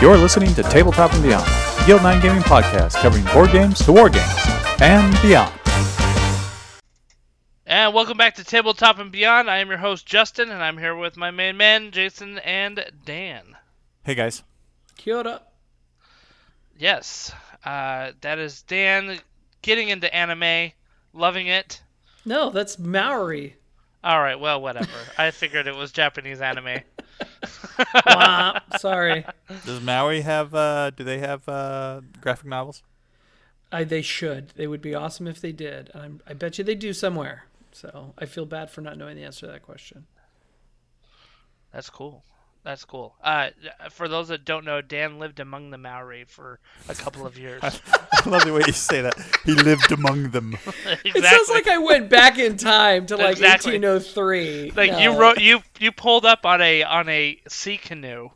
You're listening to Tabletop and Beyond, Guild 9 Gaming Podcast covering board games to war games and beyond. And welcome back to Tabletop and Beyond. I am your host, Justin, and I'm here with my main men, Jason and Dan. Hey guys. Kia ora. Yes, uh, that is Dan getting into anime, loving it. No, that's Maori. All right, well, whatever. I figured it was Japanese anime. Wah, sorry. Does Maui have, uh, do they have uh, graphic novels? I, they should. They would be awesome if they did. I'm, I bet you they do somewhere. So I feel bad for not knowing the answer to that question. That's cool. That's cool. Uh, for those that don't know, Dan lived among the Maori for a couple of years. I love the way you say that. He lived among them. exactly. It sounds like I went back in time to like Exactly. 1803. Like No. you wrote you you pulled up on a on a sea canoe,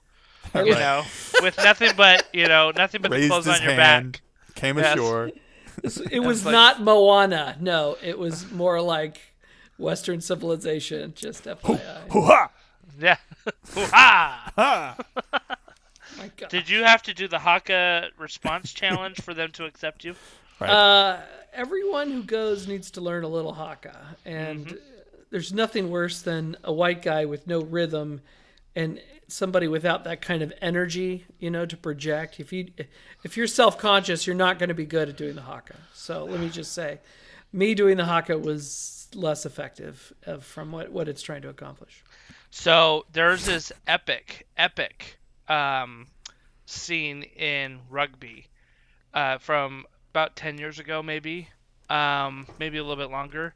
you Right. know, with nothing but you know nothing but the Raised clothes his on your hand, back. came Yes. ashore. It was like- not Moana. No, it was more like Western civilization. Just FYI. Hoo-ha! Yeah. Hoo-ha! Ha! My God. Did you have to do the Haka response challenge for them to accept you? Right. Uh, everyone who goes needs to learn a little Haka, and there's nothing worse than a white guy with no rhythm and somebody without that kind of energy, you know, to project. If you if you're self-conscious, you're not going to be good at doing the Haka. So let me just say, me doing the Haka was less effective from what what it's trying to accomplish. So there's this epic, epic um, scene in rugby uh, from about 10 years ago, maybe, um, maybe a little bit longer,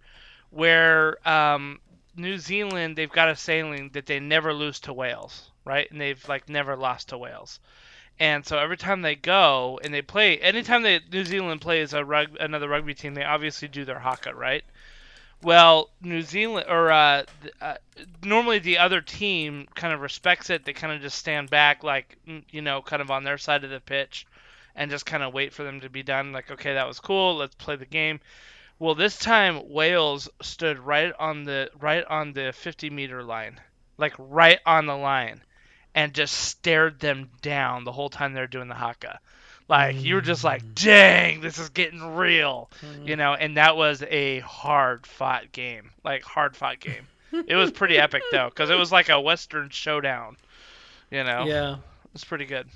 where um, New Zealand, they've got a saying that they never lose to Wales, right? And they've like never lost to Wales. And so every time they go and they play, anytime they, New Zealand plays a rug, another rugby team, they obviously do their haka, right? Well, New Zealand or uh, uh, normally the other team kind of respects it. They kind of just stand back, like mm, you know, kind of on their side of the pitch, and just kind of wait for them to be done. Like, okay, that was cool. Let's play the game. Well, this time Wales stood right on the right on the 50 meter line, like right on the line, and just stared them down the whole time they were doing the haka. Like you were just like, dang, this is getting real, you know. And that was a hard fought game, like hard fought game. it was pretty epic though, because it was like a Western showdown, you know. Yeah. It was pretty good,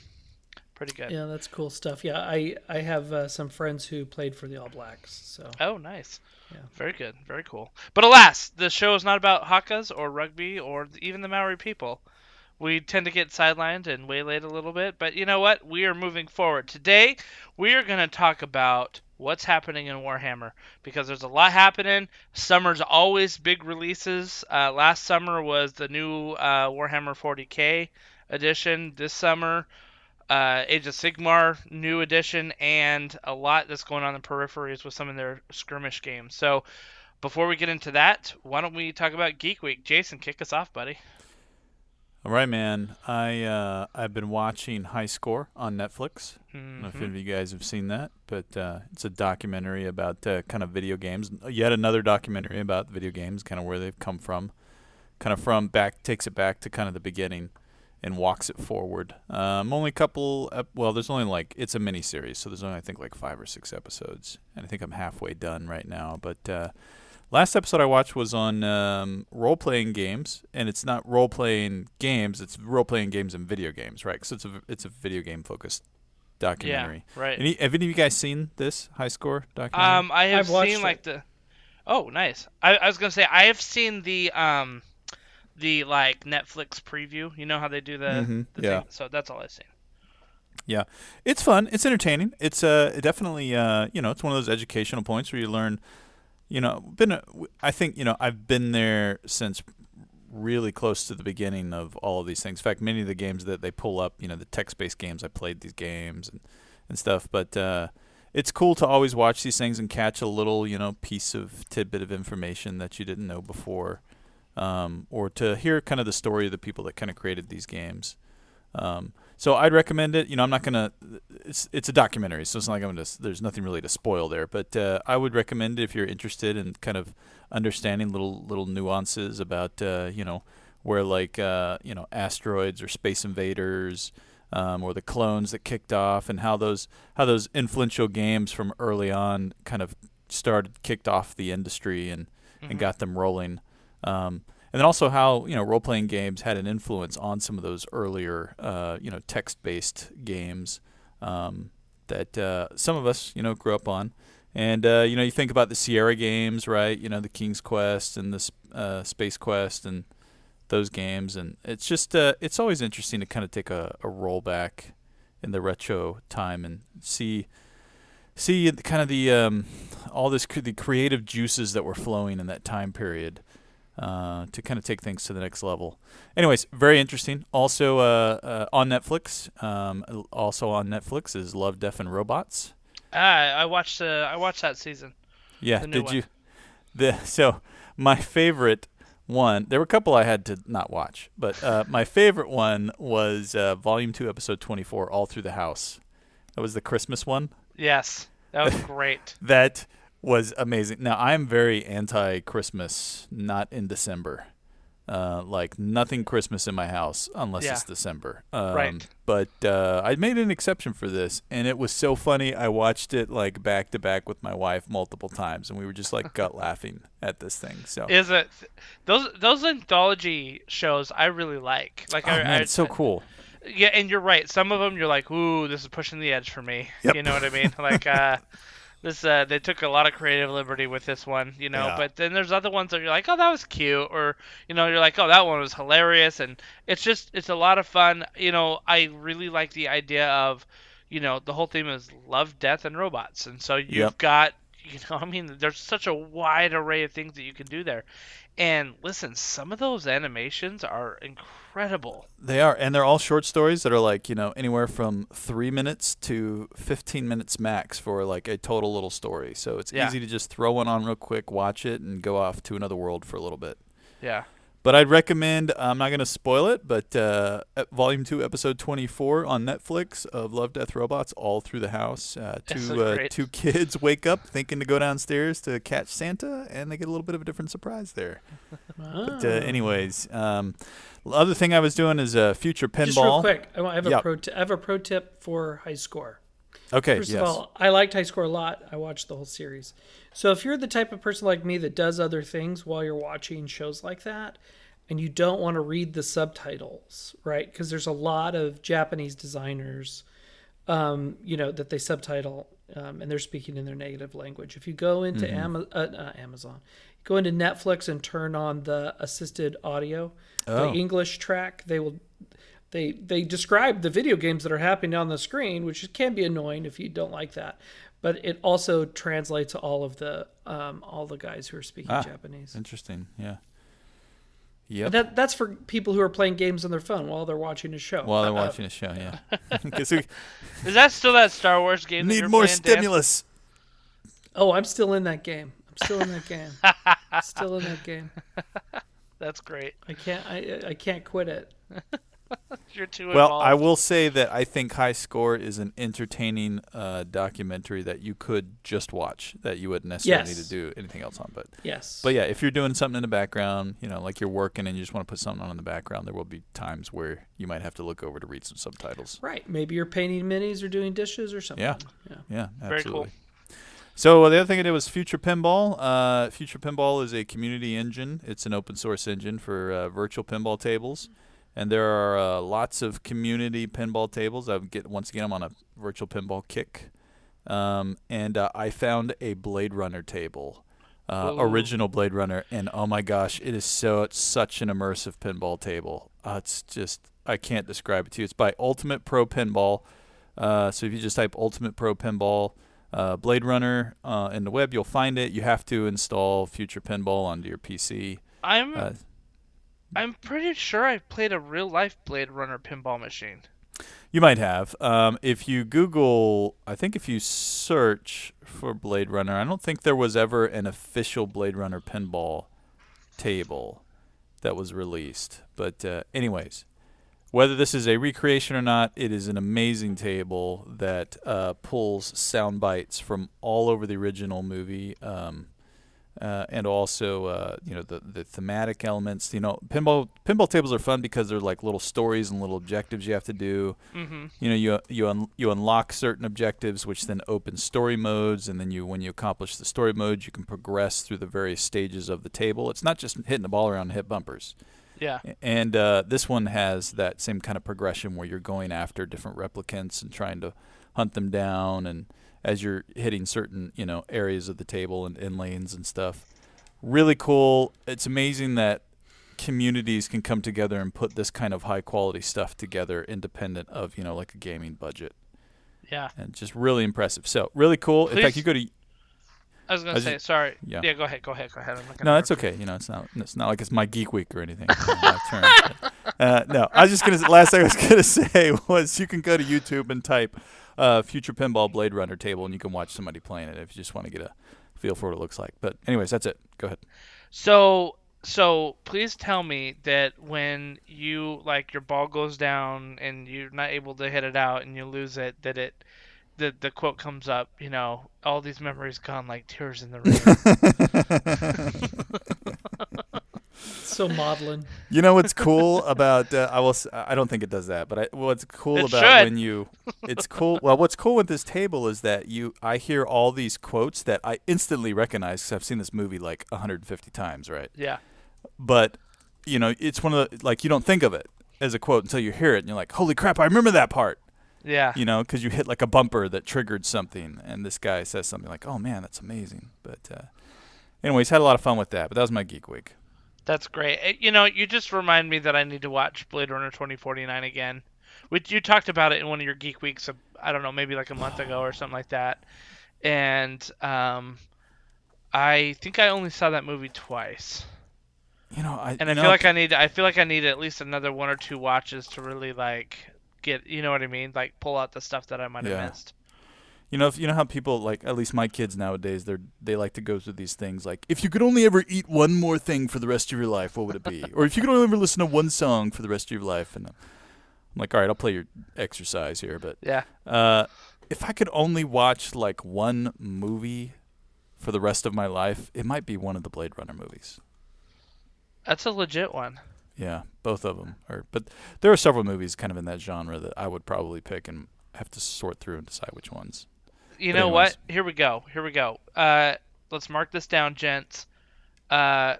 pretty good. Yeah, that's cool stuff. Yeah, I I have uh, some friends who played for the All Blacks, so Oh, nice. Yeah. Very good. Very cool. But alas, the show is not about Hakas or rugby or even the Maori people. We tend to get sidelined and waylaid a little bit, but you know what? We are moving forward. Today, we are going to talk about what's happening in Warhammer because there's a lot happening. Summer's always big releases. Uh, last summer was the new uh, Warhammer 40k edition. This summer, uh, Age of Sigmar new edition, and a lot that's going on in the peripheries with some of their skirmish games. So, before we get into that, why don't we talk about Geek Week? Jason, kick us off, buddy. All right, man. I uh, I've been watching High Score on Netflix. I Mm-hmm. don't know if any of you guys have seen that, but uh, it's a documentary about uh, kind of video games. Yet another documentary about video games, kind of where they've come from, kind of from back takes it back to kind of the beginning, and walks it forward. Um, only a couple. Ep- well, there's only like it's a mini series, so there's only I think like five or six episodes, and I think I'm halfway done right now. But uh, last episode I watched was on um, role playing games, and it's not role playing games; it's role playing games and video games, right? So it's a it's a video game focused documentary. Yeah, right. Any, have any of you guys seen this high score documentary? Um, I have I've watched seen it. like the. Oh, nice. I, I was gonna say I have seen the um, the like Netflix preview. You know how they do the, Mhm, the yeah. thing. So that's all I've seen. Yeah, it's fun. It's entertaining. It's uh definitely uh you know it's one of those educational points where you learn. You know, been a, I think you know I've been there since really close to the beginning of all of these things. In fact, many of the games that they pull up, you know, the text-based games, I played these games and and stuff. But uh, it's cool to always watch these things and catch a little you know piece of tidbit of information that you didn't know before, um, or to hear kind of the story of the people that kind of created these games. Um, so I'd recommend it. You know, I'm not gonna. It's it's a documentary, so it's not like I'm gonna. There's nothing really to spoil there, but uh, I would recommend it if you're interested in kind of understanding little little nuances about uh, you know where like uh, you know asteroids or space invaders, um, or the clones that kicked off, and how those how those influential games from early on kind of started kicked off the industry and Mm-hmm. and got them rolling. Um, and then also how you know role playing games had an influence on some of those earlier uh, you know text based games um, that uh, some of us you know grew up on. And uh, you know you think about the Sierra games, right? You know the King's Quest and the uh, Space Quest and those games, and it's just uh, it's always interesting to kind of take a, a roll back in the retro time and see see kind of the um, all this cre- the creative juices that were flowing in that time period uh, to kind of take things to the next level. Anyways, very interesting. Also uh, uh, on Netflix, um, also on Netflix is Love, Death and Robots. Ah, I watched. Uh, I watched that season. Yeah, did one. you? The so my favorite one. There were a couple I had to not watch, but uh, my favorite one was uh, Volume Two, Episode Twenty Four, All Through the House. That was the Christmas one. Yes, that was great. That was amazing. Now I'm very anti-Christmas, not in December. Uh, like nothing Christmas in my house unless Yeah. it's December. Um, Right. But uh, I made an exception for this, and it was so funny. I watched it like back to back with my wife multiple times, and we were just like gut laughing at this thing. So Is it those those anthology shows? I really like. Like oh I, man, I, it's so cool. Yeah, and you're right. Some of them you're like, ooh, this is pushing the edge for me. Yep. You know what I mean? Like, uh, this uh, they took a lot of creative liberty with this one, you know. Yeah. But then there's other ones that you're like, oh, that was cute, or you know, you're like, oh, that one was hilarious, and it's just it's a lot of fun. You know, I really like the idea of, you know, the whole theme is love, death, and robots, and so you've Yep. got, you know, I mean, there's such a wide array of things that you can do there. And listen, some of those animations are incredible. They are, and they're all short stories that are like you know anywhere from three minutes to fifteen minutes max for like a total little story. So it's Yeah. easy to just throw one on real quick, watch it, and go off to another world for a little bit. Yeah. But I'd recommend. I'm not going to spoil it, but uh, Volume Two, Episode 24 on Netflix of Love, Death, Robots, all through the house. Uh, two uh, two kids wake up thinking to go downstairs to catch Santa, and they get a little bit of a different surprise there. But uh, anyways, um, other thing I was doing is uh, future pinball. Just real quick, I I have a Yep. pro. T- I have a pro tip for High Score. Okay. First yes. of all, I liked High Score a lot. I watched the whole series. So if you're the type of person like me that does other things while you're watching shows like that, and you don't want to read the subtitles, right? Because there's a lot of Japanese designers, um, you know, that they subtitle um, and they're speaking in their native language. If you go into Ama- uh, uh, Amazon, go into Netflix and turn on the assisted audio, Oh. the English track, they will they they describe the video games that are happening on the screen, which can be annoying if you don't like that. But it also translates to all of the um, all the guys who are speaking Ah. Japanese. Interesting. Yeah. Yeah, that that's for people who are playing games on their phone while they're watching a show. While they're Uh, watching a show, yeah. Because we Is that still that Star Wars game? that need you're more playing, Dan? stimulus. Oh, I'm still in that game. I'm still in that game. still in that game. That's great. I can't I I can't quit it. You're too Well, involved. I will say that I think High Score is an entertaining uh, documentary that you could just watch, that you wouldn't necessarily need to do anything else on. But Yes. but yeah, if you're doing something in the background, you know, like you're working and you just want to put something on in the background, there will be times where you might have to look over to read some subtitles. right. Maybe you're painting minis or doing dishes or something. Yeah. Yeah. Yeah, Very cool. absolutely. So uh, the other thing I did was Future Pinball. Uh, Future Pinball is a community engine. It's an open source engine for uh, virtual pinball tables, and there are uh, lots of community pinball tables. I get once again I'm on a virtual pinball kick, um, and uh, I found a Blade Runner table, uh, original Blade Runner, and oh my gosh, it is so it's such an immersive pinball table. Uh, it's just I can't describe it to you. It's by Ultimate Pro Pinball. Uh, so if you just type Ultimate Pro Pinball uh, Blade Runner uh, in the web, you'll find it. You have to install Future Pinball onto your PC. I'm Uh, I'm pretty sure I played a real life Blade Runner pinball machine. you might have. Um, if you Google, I think if you search for Blade Runner, I don't think there was ever an official Blade Runner pinball table that was released. But, uh, anyways, whether this is a recreation or not, it is an amazing table that uh, pulls sound bites from all over the original movie. Um, uh, and also uh, you know the the thematic elements. You know, pinball pinball tables are fun because they're like little stories and little objectives you have to do. Mm-hmm. You know, you you un- you unlock certain objectives, which then open story modes, and then you when you accomplish the story modes, you can progress through the various stages of the table. It's not just hitting the ball around and hit bumpers. Yeah. And uh, this one has that same kind of progression where you're going after different replicants and trying to hunt them down, and as you're hitting certain you know areas of the table and, and lanes and stuff. Really cool. It's amazing that communities can come together and put this kind of high quality stuff together, independent of you know like a gaming budget, Yeah. and just really impressive. So really cool. In fact, you go to I was gonna I was say just- sorry. yeah. Yeah. Go ahead. Go ahead. Go ahead. No, it's okay. You know, it's not. It's not like it's my geek week or anything. It's not my turn. Uh, no, I was just gonna. Last thing I was gonna say was you can go to YouTube and type uh, "Future Pinball Blade Runner Table" and you can watch somebody playing it if you just want to get a feel for what it looks like. But anyways, that's it. Go ahead. So so please tell me that when you like your ball goes down and you're not able to hit it out and you lose it, that it the the quote comes up, you know, all these memories gone like tears in the rain. So maudlin. You know what's cool about uh, I will s- I don't think it does that, but I, what's cool It about should. when you it's cool. Well, what's cool with this table is that you I hear all these quotes that I instantly recognize because I've seen this movie like 150 times, right? yeah. But you know, it's one of the like you don't think of it as a quote until you hear it, and you're like, "Holy crap! I remember that part." Yeah. You know, because you hit like a bumper that triggered something, and this guy says something like, "Oh man, that's amazing." But uh, anyways, had a lot of fun with that. But that was my geek week. That's great. Eh, You know, you just remind me that I need to watch Blade Runner 2049 again. Which you talked about it in one of your geek weeks. Of, I don't know, maybe like a month ago or something like that. And um, I think I only saw that movie twice. You know, I And I feel know, like I need I feel like I need at least another one or two watches to really like get you know what I mean? Like pull out the stuff that I might have Yeah. missed. You know, if you know how people like at least my kids nowadays, they're they like to go through these things like if you could only ever eat one more thing for the rest of your life, what would it be? or if you could only ever listen to one song for the rest of your life, and I'm like, all right, I'll play your exercise here, but Yeah. uh, if I could only watch like one movie for the rest of my life, it might be one of the Blade Runner movies. That's a legit one. Yeah, both of them are. But there are several movies kind of in that genre that I would probably pick and have to sort through and decide which ones. You know what? Here we go. Here we go. Uh, let's mark this down, gents. Uh,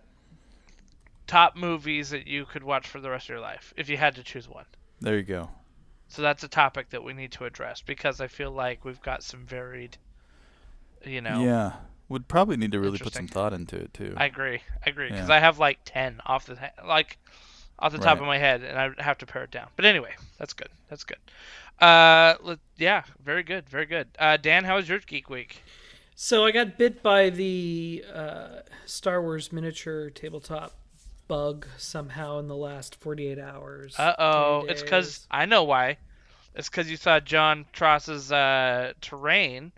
top movies that you could watch for the rest of your life if you had to choose one. There you go. So that's a topic that we need to address because I feel like we've got some varied, you know. Yeah, would probably need to really put some thought into it too. I agree. I agree because Yeah. I have like ten off the like off the top Right. of my head, and I have to pare it down. But anyway, that's good. That's good. Uh, yeah, very good, very good. Uh, Dan, how was your geek week? So I got bit by the uh, Star Wars miniature tabletop bug somehow in the last 48 hours. Uh oh, it's because. I know why. It's because you saw John Tross's uh, terrain,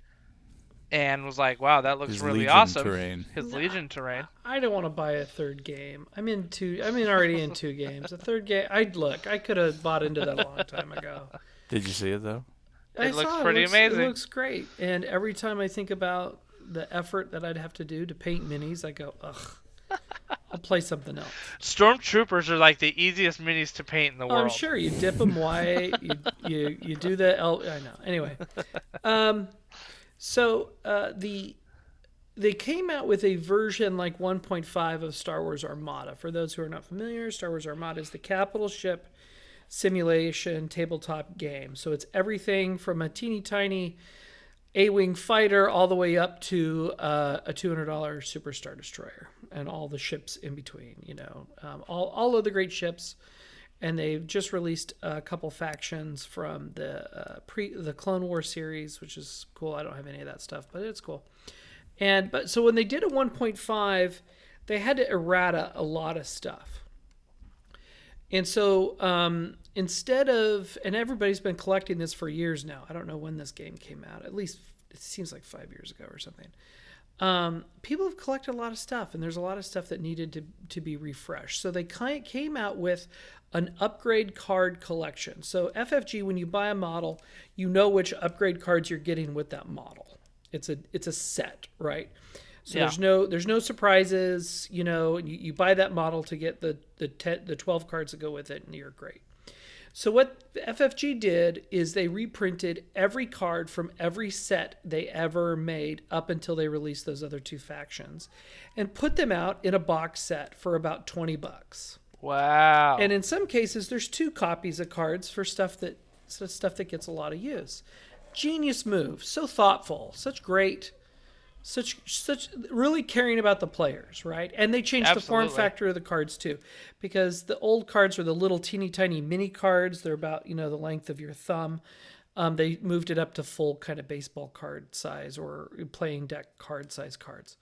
and was like, "Wow, that looks His really Legion awesome." terrain. His Legion terrain. I don't want to buy a third game. I'm in two. I'm in already in two games. A third game. I'd look. I could have bought into that a long time ago. Did you see it though? I It looks saw pretty looks- amazing. It looks great. And every time I think about the effort that I'd have to do to paint minis, I go, ugh. I'll play something else. Stormtroopers are like the easiest minis to paint in the Oh, world. I'm sure you dip them white. You you you do the L. I know. Anyway, um, so uh, the they came out with a version like 1.5 of Star Wars Armada. For those who are not familiar, Star Wars Armada is the capital ship simulation tabletop game. So it's everything from a teeny tiny A-wing fighter all the way up to uh, a $200 Super Star destroyer and all the ships in between. You know, um, all all of the great ships. And they've just released a couple factions from the uh, pre the Clone War series, which is cool. I don't have any of that stuff, but it's cool. And but so when they did a 1.5, they had to errata a lot of stuff. And so um, instead of, and everybody's been collecting this for years now. I don't know when this game came out. At least it seems like five years ago or something. Um, people have collected a lot of stuff, and there's a lot of stuff that needed to, to be refreshed. So they came out with an upgrade card collection. So FFG, when you buy a model, you know which upgrade cards you're getting with that model. It's a it's a set, right? So Yeah. there's no there's no surprises. You know, you, you buy that model to get the the te- the 12 cards that go with it, and you're great. So what FFG did is they reprinted every card from every set they ever made up until they released those other two factions, and put them out in a box set for about 20 bucks. Wow. And in some cases, there's two copies of cards for stuff that stuff that gets a lot of use. Genius move, so thoughtful, such great, such such really caring about the players, right? And they changed the form factor of the cards too, because the old cards were the little teeny tiny mini cards. They're about you know the length of your thumb. Um, they moved it up to full kind of baseball card size or playing deck card size cards.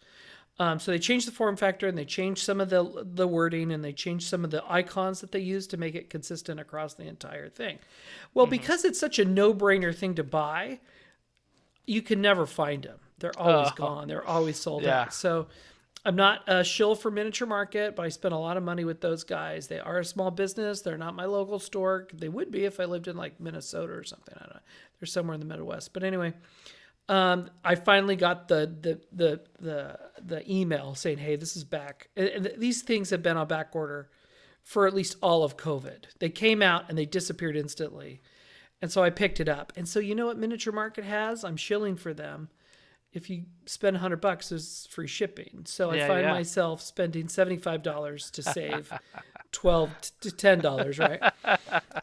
Um, so they changed the form factor and they changed some of the the wording and they changed some of the icons that they used to make it consistent across the entire thing. Well, because it's such a no brainer thing to buy, you can never find them. They're always Oh. gone. They're always sold Yeah. out. So I'm not a shill for Miniature Market, but I spent a lot of money with those guys. They are a small business. They're not my local store. They would be if I lived in like Minnesota or something. I don't know. They're somewhere in the Midwest. But anyway, um, I finally got the the the the the email saying, "Hey, this is back." And these things have been on back order for at least all of COVID. They came out and they disappeared instantly, and so I picked it up. And so you know what Miniature Market has? I'm shilling for them. If you spend hundred bucks, there's free shipping. So I find yeah. myself spending seventy five dollars to save twelve to ten dollars, right?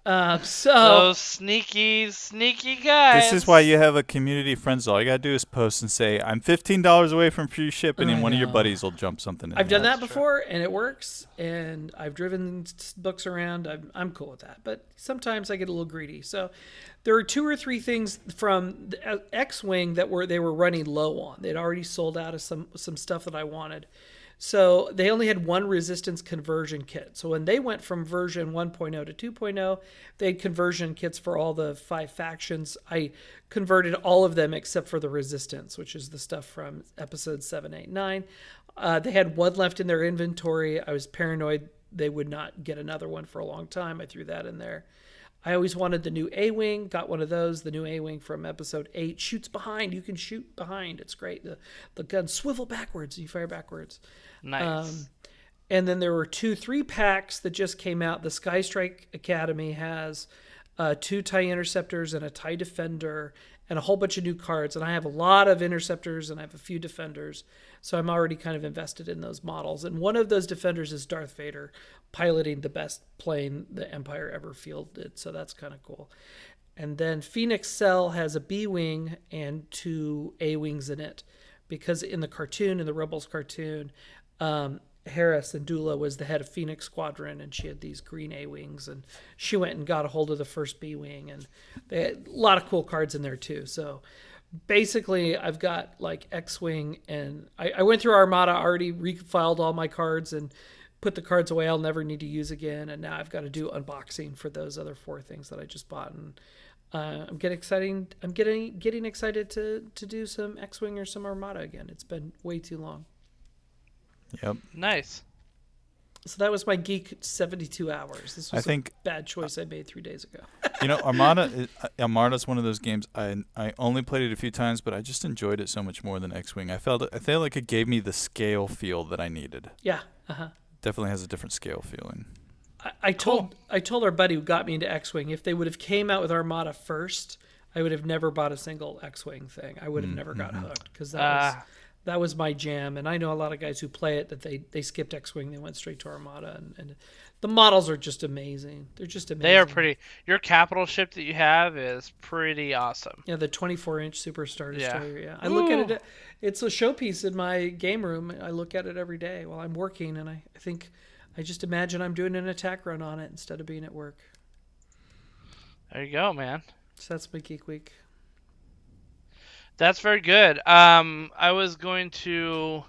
Uh, so Those sneaky, sneaky guys. This is why you have a community friends. All you gotta do is post and say, "I'm fifteen dollars away from free shipping," and I one of your buddies will jump something. In I've done there. that before and it works and I've driven books around. I'm, I'm cool with that. But sometimes I get a little greedy. So there were two or three things from uh, X-Wing that were they were running low on. They'd already sold out of some some stuff that I wanted. So they only had one resistance conversion kit. So when they went from version 1.0 to 2.0, they had conversion kits for all the five factions. I converted all of them except for the resistance, which is the stuff from episode 7, 8, 9. Uh, they had one left in their inventory. I was paranoid they would not get another one for a long time. I threw that in there. I always wanted the new A Wing, got one of those. The new A Wing from episode 8 shoots behind. You can shoot behind. It's great. The, the gun swivel backwards. You fire backwards. nice. Um, and then there were two three packs that just came out. The Skystrike Academy has uh, two TIE interceptors and a TIE defender and a whole bunch of new cards. And I have a lot of interceptors and I have a few defenders. So I'm already kind of invested in those models. And one of those defenders is Darth Vader piloting the best plane the Empire ever fielded. So that's kind of cool. And then Phoenix Cell has a B Wing and two A Wings in it. Because in the cartoon, in the Rebels cartoon, um, Hera Syndulla was the head of Phoenix Squadron, and she had these green A wings, and she went and got a hold of the first B wing, and they had a lot of cool cards in there too. So basically, I've got like X wing, and I, I went through Armada, already refiled all my cards, and put the cards away I'll never need to use again, and now I've got to do unboxing for those other four things that I just bought, and uh, I'm getting exciting. I'm getting getting excited to to do some X wing or some Armada again. It's been way too long. Yep. nice. So that was my geek 72 hours. This was I was think- a bad choice I made three days ago. You know, Armada. Is, uh, Armada's one of those games. I I only played it a few times, but I just enjoyed it so much more than X Wing. I felt I feel like it gave me the scale feel that I needed. Yeah. Uh-huh. Definitely has a different scale feeling. I, I told I told our buddy who got me into X-wing if they would have came out with Armada first, I would have never bought a single X-wing thing. I would have never got hooked because that was Ah. That was my jam. And I know a lot of guys who play it that they they skipped X-wing, they went straight to Armada, and, and the models are just amazing. They're just amazing. They are pretty. Your capital ship that you have is pretty awesome. Yeah, the 24 inch Super Star Yeah. Destroyer. Yeah, I look at it. It's a showpiece in my game room. I look at it every day while I'm working, and I, I think I just imagine I'm doing an attack run on it instead of being at work. There you go, man. So that's my geek week. That's very good. Um, I was going to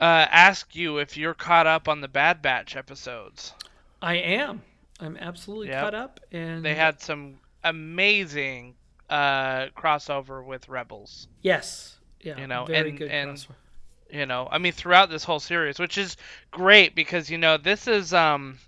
uh, ask you if you're caught up on the Bad Batch episodes. I am. I'm absolutely Yep. caught up, and They had some amazing uh, crossover with Rebels. yes, yeah, You know, very and- good and- crossover. you know i mean throughout this whole series which is great because you know this is um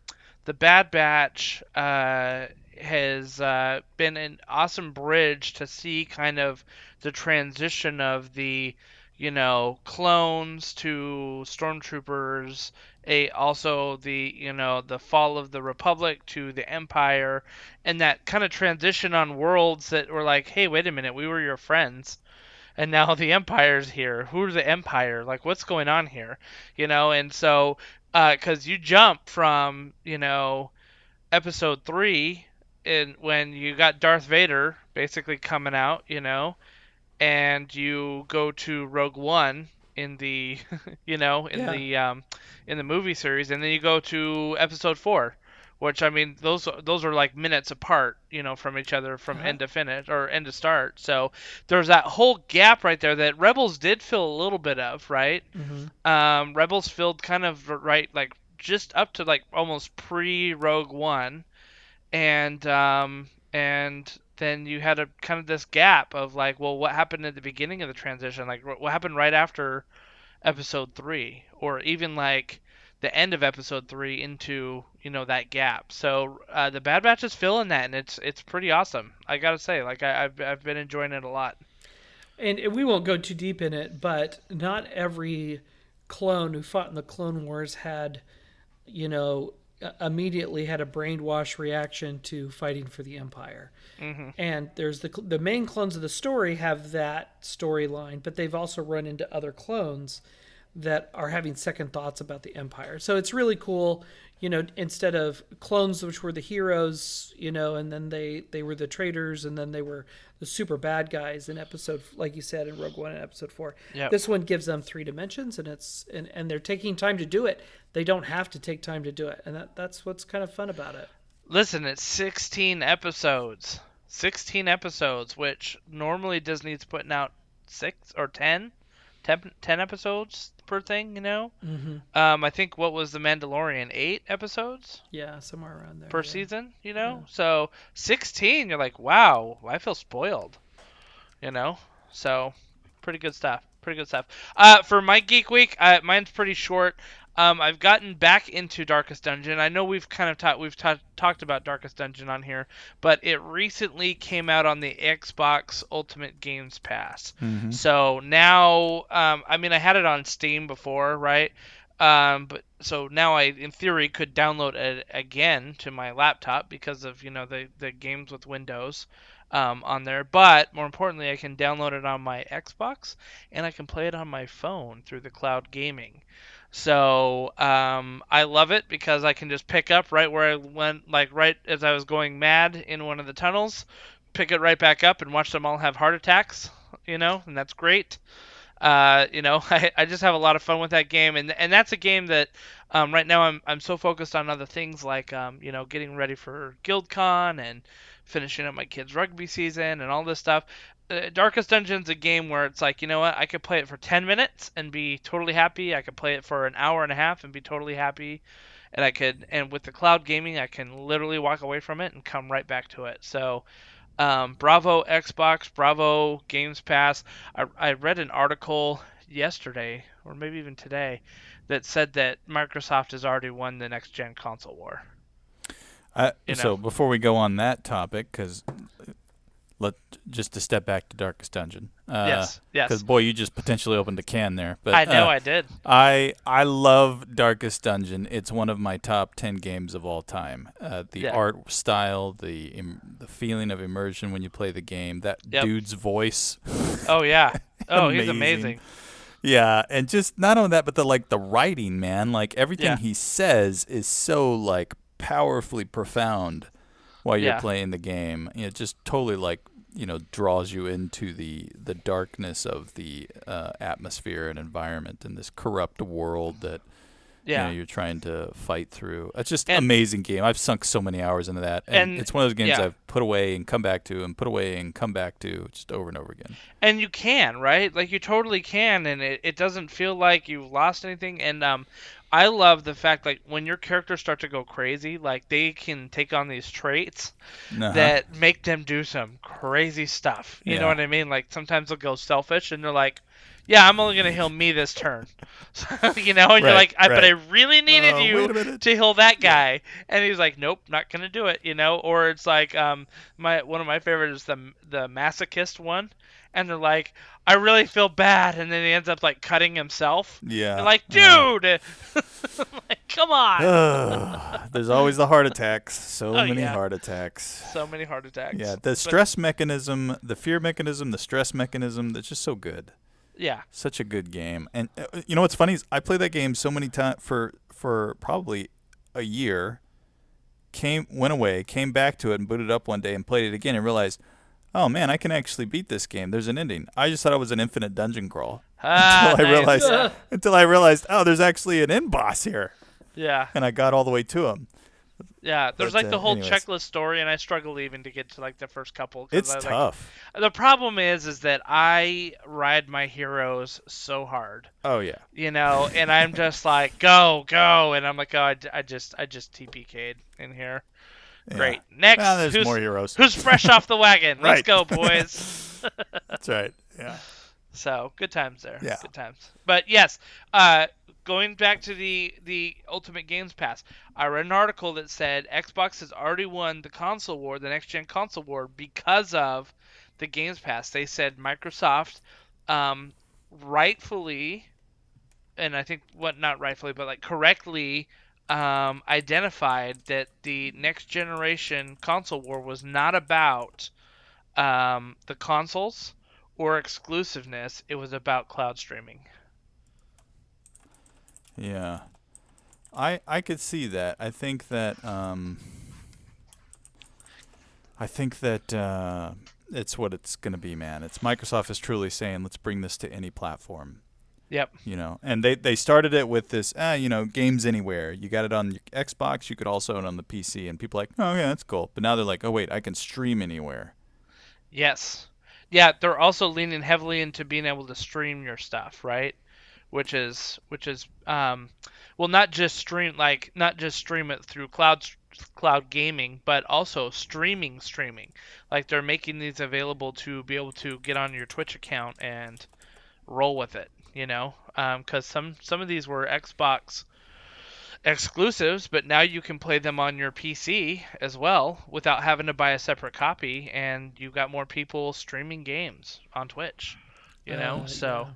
the bad batch uh has uh, been an awesome bridge to see kind of the transition of the you know, clones to stormtroopers, a also the you know the fall of the republic to the empire, and that kind of transition on worlds that were like, hey, wait a minute, we were your friends, and now the empire's here. Who's the empire? Like, what's going on here? You know, and so because uh, you jump from you know episode three and when you got Darth Vader basically coming out, you know, and you go to Rogue One in the, you know, in yeah. the um, in the movie series, and then you go to Episode Four, which I mean, those those are like minutes apart, you know, from each other from uh-huh. end to finish or end to start. So there's that whole gap right there that Rebels did fill a little bit of, right? Mm-hmm. Um, Rebels filled kind of right like just up to like almost pre Rogue One, and um, and then you had a kind of this gap of like, well, what happened at the beginning of the transition? Like, what happened right after episode three, or even like the end of episode three into you know that gap. So uh, the Bad Batch is filling that, and it's it's pretty awesome. I gotta say, like I, have I've been enjoying it a lot. And we won't go too deep in it, but not every clone who fought in the Clone Wars had, you know, immediately had a brainwash reaction to fighting for the empire. Mm-hmm. And there's the the main clones of the story have that storyline, but they've also run into other clones that are having second thoughts about the empire. So it's really cool, you know, instead of clones which were the heroes, you know, and then they they were the traitors and then they were the super bad guys in episode like you said in Rogue One and episode 4. Yep. This one gives them three dimensions and it's and, and they're taking time to do it. They don't have to take time to do it. And that that's what's kind of fun about it. Listen, it's 16 episodes. 16 episodes, which normally Disney's putting out 6 or 10 10, 10 episodes per thing, you know. Mm-hmm. Um, I think what was the Mandalorian eight episodes? Yeah, somewhere around there per yeah. season, you know. Yeah. So sixteen, you're like, wow, I feel spoiled, you know. So pretty good stuff. Pretty good stuff. Uh, for my geek week, uh, mine's pretty short. Um, I've gotten back into Darkest Dungeon. I know we've kind of ta- we've ta- talked about Darkest Dungeon on here, but it recently came out on the Xbox Ultimate Games Pass. Mm-hmm. So now, um, I mean, I had it on Steam before, right? Um, but so now I, in theory, could download it again to my laptop because of you know the the games with Windows. Um, on there. But more importantly, I can download it on my Xbox and I can play it on my phone through the cloud gaming. So um, I love it because I can just pick up right where I went, like right as I was going mad in one of the tunnels, pick it right back up and watch them all have heart attacks. You know, and that's great. Uh, you know, I, I just have a lot of fun with that game, and and that's a game that um, right now I'm I'm so focused on other things like um, you know getting ready for GuildCon and finishing up my kids' rugby season and all this stuff Darkest Dungeon's a game where it's like, you know what, I could play it for 10 minutes and be totally happy. I could play it for an hour and a half and be totally happy. And I could, and with the cloud gaming, I can literally walk away from it and come right back to it. So, um, bravo Xbox, bravo Games Pass. I, I read an article yesterday, or maybe even today, that said that Microsoft has already won the next gen console war. Uh, you know? So before we go on that topic, because let just to step back to Darkest Dungeon. Uh, yes, yes. Because boy, you just potentially opened a can there. But I know uh, I did. I I love Darkest Dungeon. It's one of my top ten games of all time. Uh, the yeah. art style, the Im- the feeling of immersion when you play the game. That yep. dude's voice. Oh yeah. Oh, he's amazing. Yeah, and just not only that, but the like the writing, man. Like everything yeah. he says is so like powerfully profound while you're yeah. playing the game. It just totally like you know draws you into the the darkness of the uh, atmosphere and environment in this corrupt world that yeah. you know, you're trying to fight through. It's just an amazing game. I've sunk so many hours into that, and, and it's one of those games yeah. I've put away and come back to, and put away and come back to, just over and over again. And you can, right? Like you totally can, and it, it doesn't feel like you've lost anything. And um, I love the fact like when your characters start to go crazy, like they can take on these traits uh-huh. that make them do some crazy stuff. You yeah. know what I mean? Like sometimes they'll go selfish and they're like, yeah, I'm only gonna heal me this turn. you know, and you're like, I, but I really needed Uh, you wait a minute. to heal that guy, and he's like, nope, not gonna do it. You know, or it's like, um, my one of my favorites is the the masochist one, and they're like, I really feel bad, and then he ends up like cutting himself. Yeah. Like, uh, dude, like, come on. Ugh, there's always the heart attacks. So Oh, many yeah. heart attacks. so many heart attacks. Yeah, the But- stress mechanism, the fear mechanism, the stress mechanism, that's just so good. yeah. Such a good game. And uh, you know what's funny is I played that game so many times for for probably a year. Came went away, came back to it and booted up one day and played it again and realized, "Oh man, I can actually beat this game. There's an ending." I just thought it was an infinite dungeon crawl Ah, until I nice. realized until I realized, "Oh, there's actually an end boss here." Yeah. And I got all the way to him. Yeah, there's But, like uh, the whole anyways. checklist story, and I struggle even to get to like the first couple. It's I, like, tough. the problem is, is that I ride my heroes so hard, Oh yeah. you know, and I'm just like, go, go, and I'm like, oh, I just, I just TPK'd in here. Yeah. Great. Next, Well, there's who's, more heroes. who's fresh off the wagon? Let's go, boys. That's right. Yeah. So good times there. Yeah. Good times. But yes, uh, going back to the the Ultimate Games Pass, I read an article that said Xbox has already won the console war, the next gen console war, because of the Games Pass. They said Microsoft, um, rightfully, and I think what not rightfully, but like correctly. Um, identified that the next generation console war was not about um, the consoles or exclusiveness. It was about cloud streaming. Yeah. I I could see that. I think that um I think that uh it's what it's going to be, man. It's Microsoft is truly saying, let's bring this to any platform, Yep. you know. And they they started it with this, ah, you know, games anywhere. You got it on your Xbox, you could also own it on the PC and people are like, "Oh, yeah, that's cool." But now they're like, "Oh, wait, I can stream anywhere." Yes. Yeah, they're also leaning heavily into being able to stream your stuff, right? Which is which is um well not just stream like not just stream it through cloud cloud gaming, but also streaming streaming. Like they're making these available to be able to get on your Twitch account and roll with it, you know? Um, cuz some some of these were Xbox exclusives, but now you can play them on your PC as well without having to buy a separate copy, and you've got more people streaming games on Twitch. You know, Uh, so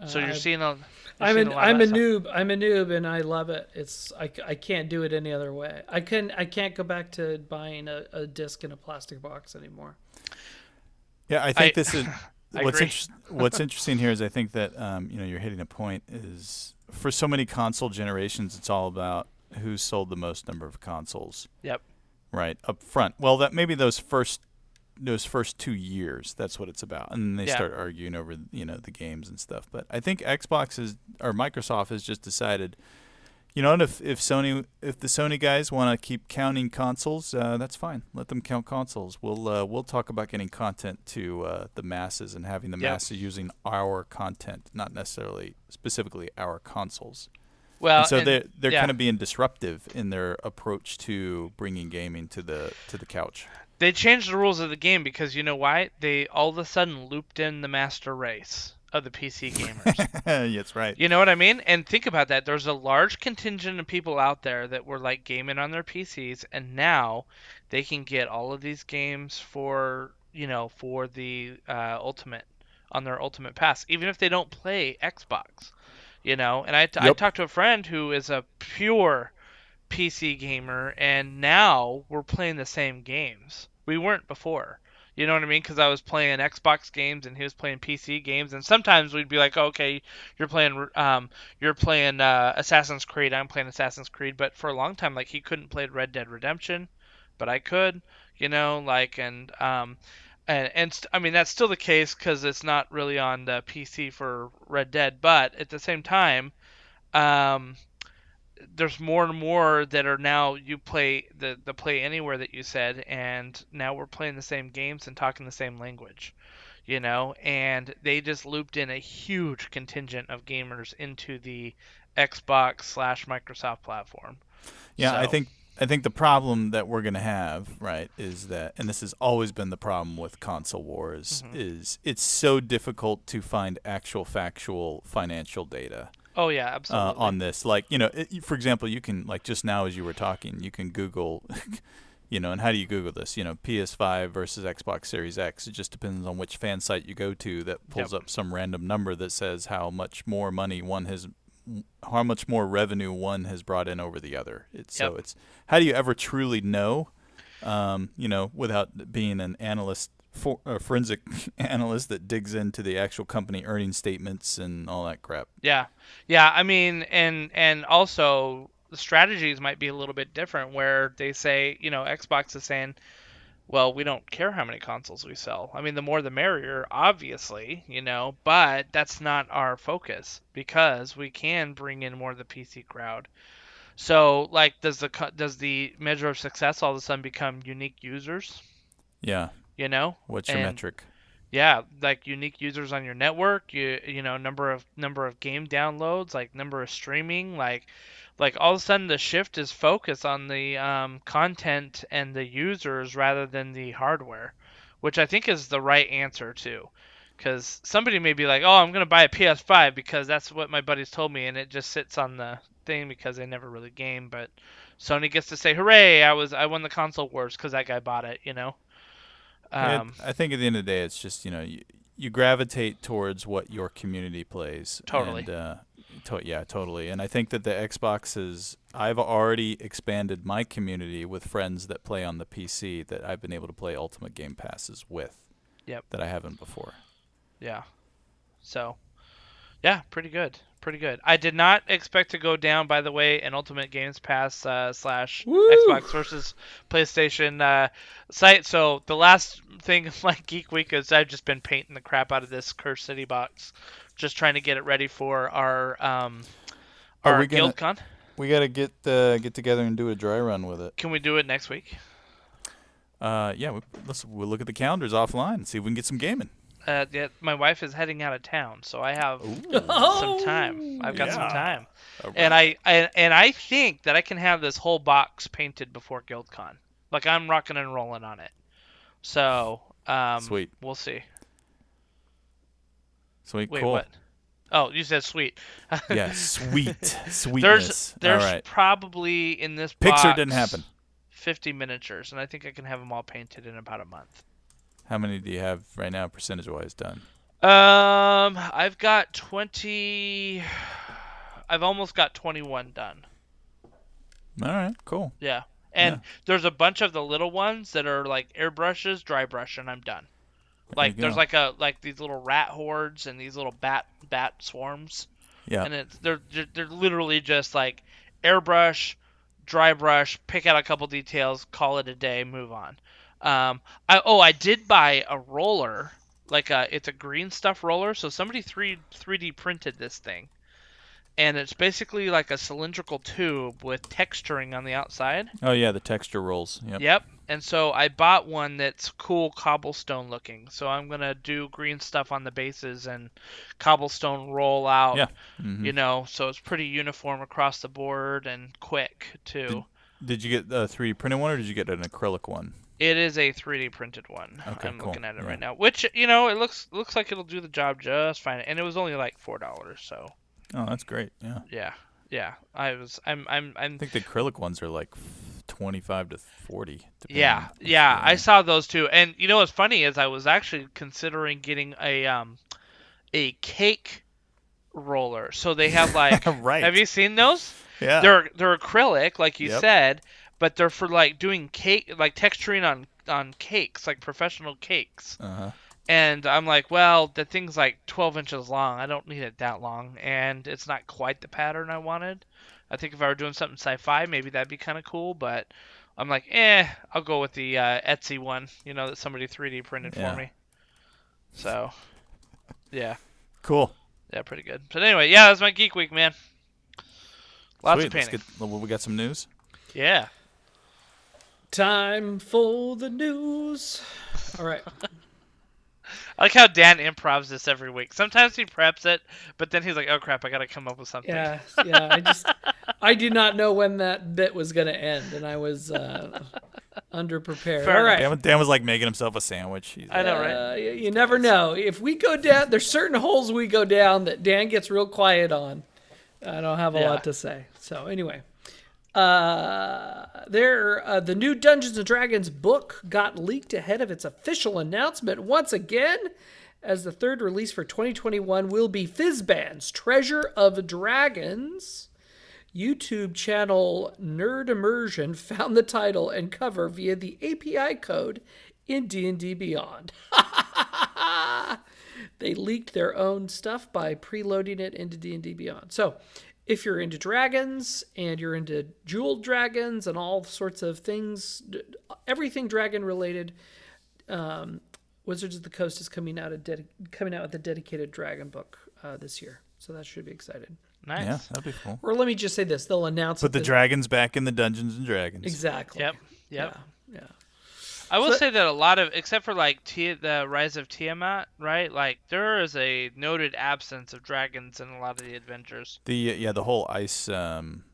yeah. so Uh, you're I've- seeing a. You're I'm seeing an, a lot I'm a stuff. noob. I'm a noob, and I love it. It's I, c- I can't do it any other way. I can I can't go back to buying a, a disc in a plastic box anymore. Yeah, I think I- this is I what's interest, what's interesting here is I think that um, you know you're hitting a point is for so many console generations it's all about who sold the most number of consoles. Yep. Right up front. Well, that maybe those first those first two years that's what it's about, and then they Yeah. start arguing over you know the games and stuff. But I think Xbox is or Microsoft has just decided. You know, and if, if Sony, if the Sony guys want to keep counting consoles, uh, that's fine. Let them count consoles. We'll uh, we'll talk about getting content to uh, the masses and having the Yep. masses using our content, not necessarily specifically our consoles. Well, and so and- they're they're yeah. kind of being disruptive in their approach to bringing gaming to the to the couch. they changed the rules of the game because you know why? They all of a sudden looped in the master race of the PC gamers. That's right. You know what I mean? And think about that. There's a large contingent of people out there that were like gaming on their PCs, and now they can get all of these games for you know for the uh, ultimate on their ultimate pass, even if they don't play Xbox. You know, and I, Yep. talked to a friend who is a pure PC gamer, and now we're playing the same games. We weren't before. You know what I mean? Because I was playing Xbox games and he was playing PC games, and sometimes we'd be like, okay, you're playing, um, you're playing uh, Assassin's Creed, I'm playing Assassin's Creed, but for a long time, like he couldn't play Red Dead Redemption, but I could, you know, like and um, and and st- I mean that's still the case because it's not really on the PC for Red Dead, but at the same time, um, there's more and more that are now you play the the play anywhere that you said and now we're playing the same games and talking the same language you know? And they just looped in a huge contingent of gamers into the xbox slash microsoft platform. Yeah, I think I think the problem that we're gonna have, right, is that, and this has always been the problem with console wars, Mm-hmm. is it's so difficult to find actual factual financial data Oh yeah, uh, absolutely. on this. Like, you know, it, for example, you can like just now as you were talking, you can Google, you know, and how do you Google this? You know, PS5 versus Xbox Series X. It just depends on which fan site you go to that pulls Yep. up some random number that says how much more money one has, how much more revenue one has brought in over the other. It's so it's how do you ever truly know? Um, you know, without being an analyst. For, a forensic analyst that digs into the actual company earning statements and all that crap. Yeah, yeah. I mean, and and also the strategies might be a little bit different. Where they say, you know, Xbox is saying, well, we don't care how many consoles we sell. I mean, the more the merrier, obviously, you know. But that's not our focus because we can bring in more of the PC crowd. So, like, does the does the measure of success all of a sudden become unique users? Yeah. You know, What's your And- metric? yeah like unique users on your network you you know number of number of game downloads like number of streaming like like all of a sudden the shift is focused on the um, content and the users rather than the hardware which i think is the right answer too. Because somebody may be like oh i'm going to buy a ps5 because that's what my buddies told me and it just sits on the thing because they never really game but sony gets to say hooray i was i won the console wars because that guy bought it you know um, I think at the end of the day, it's just you know you, you gravitate towards what your community plays. Totally. And, uh, to- yeah, totally. And I think that the Xbox is. I've already expanded my community with friends that play on the PC that I've been able to play Ultimate Game Passes with. Yep. That I haven't before. Yeah. So, yeah, pretty good. Pretty good. I did not expect to go down, by the way, an Ultimate Games Pass uh, slash Woo! Xbox versus PlayStation uh, site. So the last thing my Geek Week is I've just been painting the crap out of this Cursed City box, just trying to get it ready for our um, Are our we gonna- GuildCon. We got to get uh, get together and do a dry run with it. Can we do it next week? Uh, yeah, we, let's we'll look at the calendars offline and see if we can get some gaming. Uh, yeah, my wife is heading out of town, so I have Oh, some time. I've got some time. All And. I, I and I think that I can have this whole box painted before GuildCon. Like I'm rocking and rolling on it. So um, Sweet. We'll see. sweet, Wait, cool. what? Oh, you said sweet. Yeah, sweet, sweetness. There's there's all right. probably in this Pixar box didn't happen. 50 miniatures, and I think I can have them all painted in about a month. How many do you have right now, percentage wise, done? Um, I've got 20. I've almost got 21 done. All right, cool. Yeah. And Yeah. there's a bunch of the little ones that are like airbrushes, dry brush, and I'm done. Like you there's like a like these little rat hordes and these little bat bat swarms, Yeah, and it's they're they're- they're literally just like airbrush, dry brush, pick out a couple details, call it a day, move on. Um, I oh I did buy a roller, like a it's a green stuff roller. So somebody three 3D printed this thing, and it's basically like a cylindrical tube with texturing on the outside. Oh yeah, the texture rolls. Yep. Yep. And so I bought one that's cool cobblestone looking. So I'm gonna do green stuff on the bases and cobblestone roll out. Yeah. Mhm. You know, so it's pretty uniform across the board and quick too. Did you get a 3D printed one or did you get an acrylic one? It is a 3D printed one. Okay, I'm cool. looking at it Yeah. right now, which you know it looks looks like it'll do the job just fine. And it was only like four dollars. So Oh, that's great. Yeah. yeah, yeah. I was I'm I'm I'm I think the acrylic ones are like 25 to 40. Yeah, yeah, I saw those too. And you know what's funny is I was actually considering getting a um a cake roller. So they have like Right. Have you seen those? Yeah. They're they're acrylic like you Yep. said, but they're for like doing cake like texturing on on cakes, like professional cakes. uh-huh. And I'm like, well, the thing's like 12 inches long. I don't need it that long, and it's not quite the pattern I wanted. I think if I were doing something sci-fi, maybe that'd be kind of cool. But I'm like, eh, I'll go with the uh, Etsy one, you know, that somebody 3D printed Yeah. for me. So, yeah, Cool. yeah, pretty good. But anyway, yeah, that's my geek week, man. Lots Sweet. of painting. get, well, we got some news. Yeah. Time for the news. All right. I like how Dan improvs this every week. Sometimes he preps it, but then he's like, "Oh crap, I gotta come up with something." Yeah, yeah. I just I did not know when that bit was going to end, and I was uh, underprepared. Fair All right. Dan, Dan was like making himself a sandwich. He's I know, right? Uh, you, you never know. If we go down, there's certain holes we go down that Dan gets real quiet on. I don't have a Yeah. lot to say. So anyway, uh, there, uh, the new Dungeons and Dragons book got leaked ahead of its official announcement once again, as the third release for 2021 will be Fizban's Treasure of Dragons. YouTube channel Nerd Immersion found the title and cover via the API code in D&D Beyond. they leaked their own stuff by preloading it into D&D Beyond. So, if you're into dragons and you're into jeweled dragons and all sorts of things, everything dragon related, um, Wizards of the Coast is coming out a dedi- coming out with a dedicated dragon book uh, this year. So that should be exciting. Nice. yeah, that'd be cool. Or let me just say this: they'll announce Put it the dragons back in the Dungeons and Dragons. exactly. Yep. Yep. Yeah. yeah. I will So- say that a lot of, except for like Ti the Rise of Tiamat, right? Like there is a noted absence of dragons in a lot of the adventures. The yeah, the whole ice, um,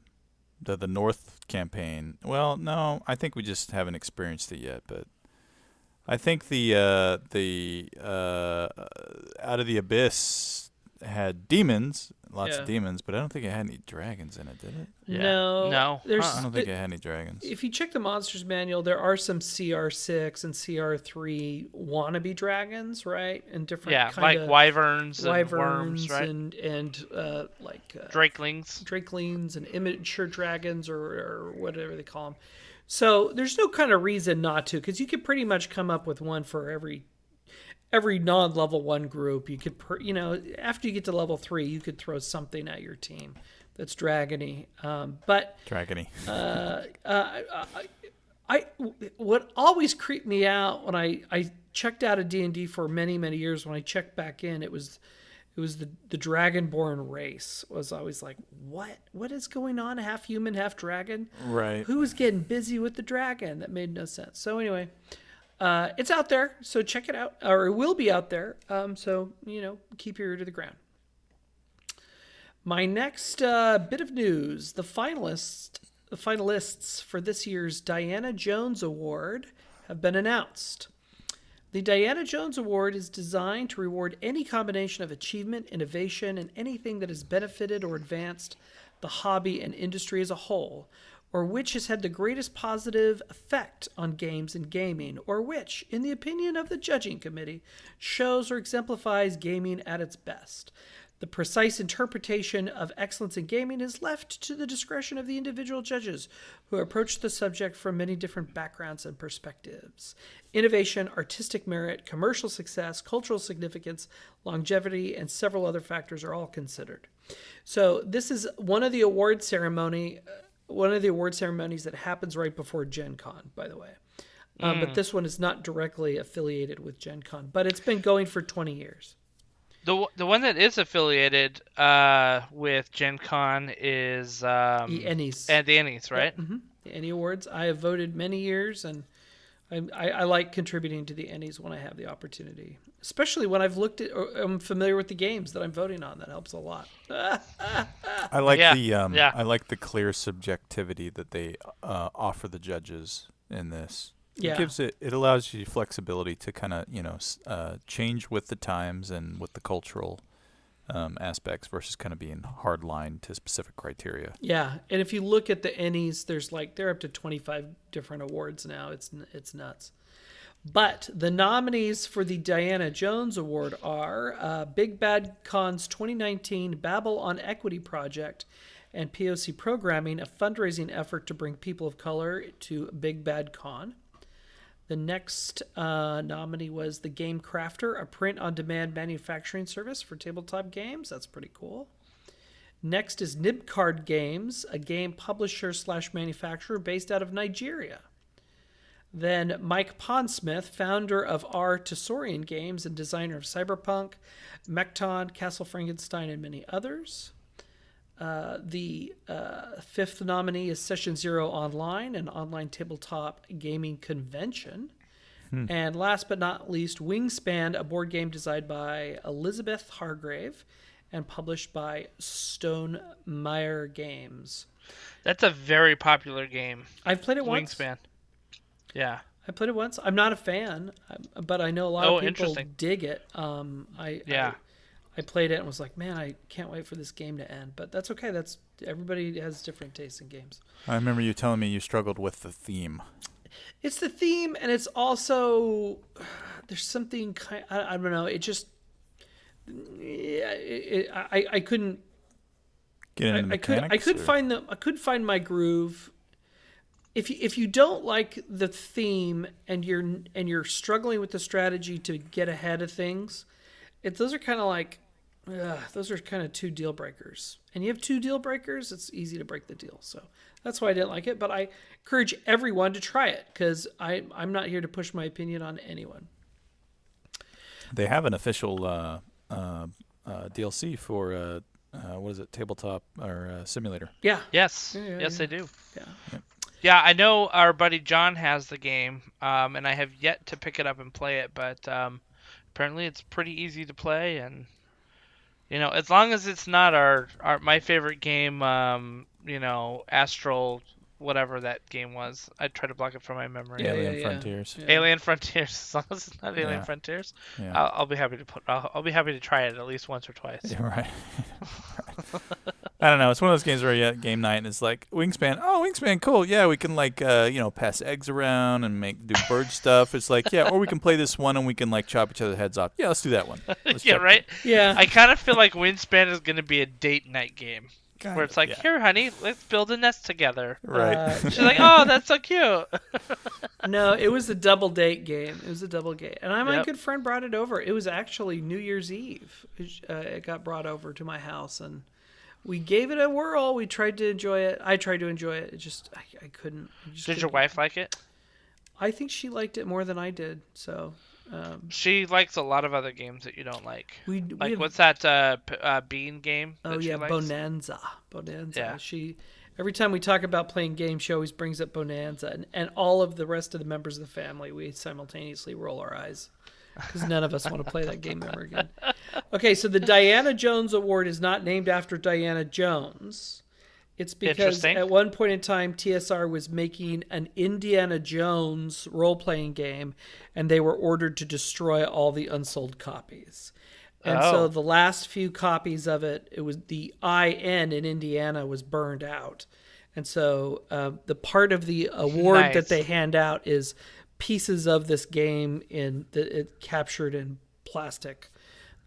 the the North campaign. Well, no, I think we just haven't experienced it yet. But I think the uh, the uh, out of the abyss had demons, lots Yeah. of demons, but I don't think it had any dragons in it, did it? Yeah. No. No. There's. I don't think it had any dragons. if you check the monsters manual, there are some CR6 and CR3 wannabe dragons, right? And different Yeah, kind like of wyverns and worms, right? and and uh, like uh, Drakelings. drakelings and immature dragons or, or whatever they call them. So there's no kind of reason not to, because you could pretty much come up with one for every every non-level one group. You could, per, you know, after you get to level three, you could throw something at your team that's dragony. Um, but Dragony. Uh, I what always creeped me out when I I checked out of D and D for many many years. When I checked back in, it was it was the the dragonborn race. Was always like, what what is going on? Half human, half dragon. right. Who was getting busy with the dragon? That made no sense. So anyway, uh, it's out there. So check it out, or it will be out there. Um, so you know, keep your ear to the ground. My next uh, bit of news: the finalists, the finalists for this year's Diana Jones Award have been announced. The Diana Jones Award is designed to reward any combination of achievement, innovation, and anything that has benefited or advanced the hobby and industry as a whole, or which has had the greatest positive effect on games and gaming, or which, in the opinion of the judging committee, shows or exemplifies gaming at its best. The precise interpretation of excellence in gaming is left to the discretion of the individual judges who approach the subject from many different backgrounds and perspectives. Innovation, artistic merit, commercial success, cultural significance, longevity, and several other factors are all considered. So this is one of the award ceremony, uh, one of the award ceremonies that happens right before Gen Con, by the way. Um, But this one is not directly affiliated with Gen Con, but it's been going for 20 years. The the one that is affiliated uh, with Gen Con is um, The Ennies. and the Ennies, right? hmm The Ennie Awards. I have voted many years, and I, I, I like contributing to the Ennies when I have the opportunity, especially when I've looked at or I'm familiar with the games that I'm voting on. That helps a lot. I like Yeah, the um, yeah. I like the clear subjectivity that they uh, offer the judges in this. Yeah. It gives it it allows you flexibility to kind of you know uh, change with the times and with the cultural um, aspects versus kind of being hard line to specific criteria. Yeah, and if you look at the Ennies, there's like they're up to 25 different awards now. It's it's nuts. But the nominees for the Diana Jones Award are uh, Big Bad Con's 2019 Babel on Equity Project and POC Programming, a fundraising effort to bring people of color to Big Bad Con. The next uh, nominee was The Game Crafter, a print on demand manufacturing service for tabletop games. That's pretty cool. Next is Nibcard Games, a game publisher slash manufacturer based out of Nigeria. Then Mike Pondsmith, founder of R. Talsorian Games and designer of Cyberpunk, Mekton, Castle Frankenstein, and many others. Uh, the uh, fifth nominee is Session Zero Online, an online tabletop gaming convention. And last but not least, Wingspan, a board game designed by Elizabeth Hargrave and published by Stone Meyer Games. That's a very popular game. I've played it once. Wingspan. Yeah. I played it once. I'm not a fan, um, but I know a lot Oh, of people dig it. Um, I Yeah. I, I played it and was like, man, I can't wait for this game to end. But that's okay. That's everybody has different tastes in games. I remember you telling me you struggled with the theme. It's the theme, and it's also there's something kind. I, I don't know. It just yeah. It, it, I I couldn't Get I, into the I could I could or- find the I could find my groove. If you, if you don't like the theme and you're and you're struggling with the strategy to get ahead of things, it, those are kind of like ugh, those are kind of two deal breakers. And you have two deal breakers, it's easy to break the deal. So that's why I didn't like it. But I encourage everyone to try it because I I'm not here to push my opinion on anyone. They have an official uh, uh, uh, DLC for uh, uh, what is it, tabletop or uh, simulator? Yeah. Yes. Yeah, yeah, yes, yeah. they do. Yeah. Yeah, I know our buddy John has the game, um, and I have yet to pick it up and play it, but um, apparently it's pretty easy to play, and you know, as long as it's not our, our my favorite game, um, you know, Astral, whatever that game was, I try to block it from my memory. Yeah, Alien yeah, yeah. Frontiers. Yeah. Alien Frontiers, as long as it's not Alien Yeah. Frontiers, Yeah. I'll, I'll be happy to put. I'll, I'll be happy to try it at least once or twice. Yeah, right. I don't know. It's one of those games where you at game night and it's like Wingspan. Oh, Wingspan, cool. Yeah, we can like uh, you know pass eggs around and make do bird stuff. It's like yeah, or we can play this one and we can like chop each other's heads off. Yeah, let's do that one. Yeah, chop- right. Yeah. I kind of feel like Wingspan is going to be a date night game. Kind where of, it's like, yeah. here, honey, let's build a nest together. Right. Uh, She's like, oh, that's so cute. No, it was a double date game. It was a double date, and I, my Yep. good friend brought it over. It was actually New Year's Eve. It, uh, it got brought over to my house, and we gave it a whirl. We tried to enjoy it. I tried to enjoy it. It just I, I couldn't. I just Did your couldn't- wife like it? I think she liked it more than I did. So um, She likes a lot of other games that you don't like. we we Like, have- what's that uh, uh, bean game? Oh yeah? Bohnanza. Bohnanza. Yeah. She every time we talk about playing games, she always brings up Bohnanza, and, and all of the rest of the members of the family, we simultaneously roll our eyes because none of us want to play that game ever again. Okay, so the Diana Jones Award is not named after Diana Jones. It's because at one point in time, TSR was making an Indiana Jones role playing game, and they were ordered to destroy all the unsold copies. And so Oh. the last few copies of it, it was the IN in Indiana was burned out. And so uh, the part of the award Nice. that they hand out is pieces of this game in that it captured in plastic.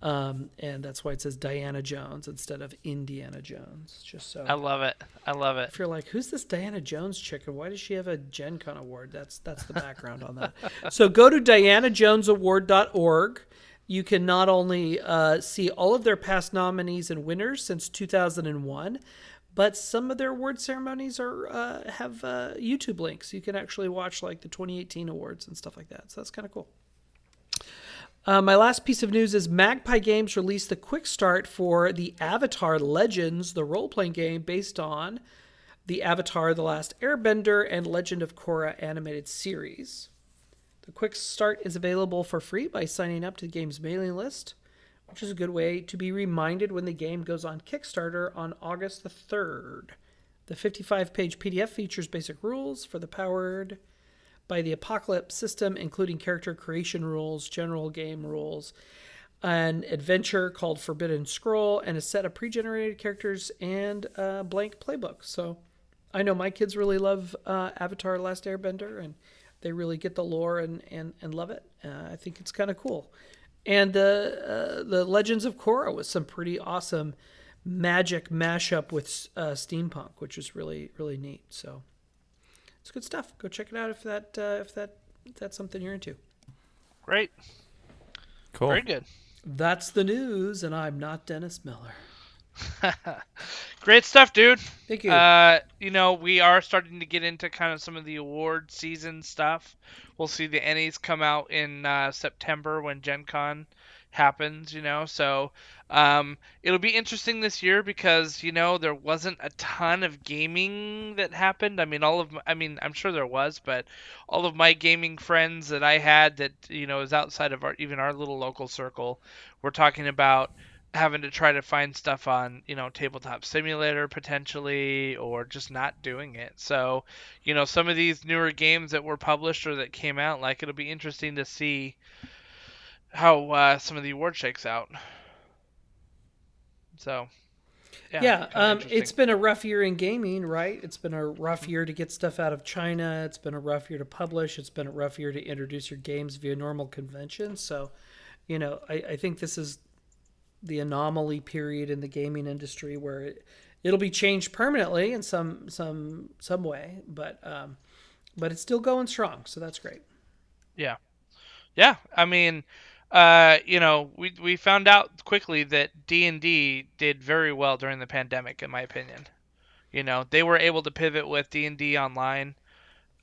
Um, and that's why it says Diana Jones instead of Indiana Jones. Just so I love it. I love it. if you're like, who's this Diana Jones chick and why does she have a Gen Con award? That's that's the background on that. So go to dianajonesaward.org. You can not only uh, see all of their past nominees and winners since 2001, but some of their award ceremonies are uh, have uh, YouTube links. You can actually watch like the 2018 awards and stuff like that. So that's kind of cool. Uh, my last piece of news is Magpie Games released the quick start for the Avatar Legends, the role playing game based on the Avatar The Last Airbender and Legend of Korra animated series. The quick start is available for free by signing up to the game's mailing list, which is a good way to be reminded when the game goes on Kickstarter on August the 3rd. The 55 page PDF features basic rules for the powered by the Apocalypse system, including character creation rules, general game rules, an adventure called Forbidden Scroll, and a set of pre generated characters and a blank playbook. So I know my kids really love uh, Avatar Last Airbender, and they really get the lore and, and, and love it. Uh, I think it's kind of cool. And the, uh, the Legends of Korra was some pretty awesome magic mashup with uh, steampunk, which is really, really neat. So it's good stuff. Go check it out if that uh, if that if that's something you're into. Great. Cool. Very good. That's the news, and I'm not Dennis Miller. Great stuff, dude. Thank you. Uh, you know, we are starting to get into kind of some of the award season stuff. We'll see the Ennies come out in uh, September when Gen Con happens, you know. So um, it'll be interesting this year because you know there wasn't a ton of gaming that happened. I mean, all of my, I mean, I'm sure there was, but all of my gaming friends that I had that you know is outside of our even our little local circle, were talking about having to try to find stuff on you know tabletop simulator potentially or just not doing it so you know some of these newer games that were published or that came out like it'll be interesting to see how uh, some of the award shakes out. So yeah, yeah um, it's been a rough year in gaming right? It's been a rough year to get stuff out of china. It's been a rough year to publish. It's been a rough year to introduce your games via normal conventions so you know I, I think this is the anomaly period in the gaming industry where it, it'll be changed permanently in some some some way, but um, but it's still going strong, so that's great. Yeah, yeah. I mean, uh, you know, we we found out quickly that D and D did very well during the pandemic, in my opinion. You know, they were able to pivot with D and D online,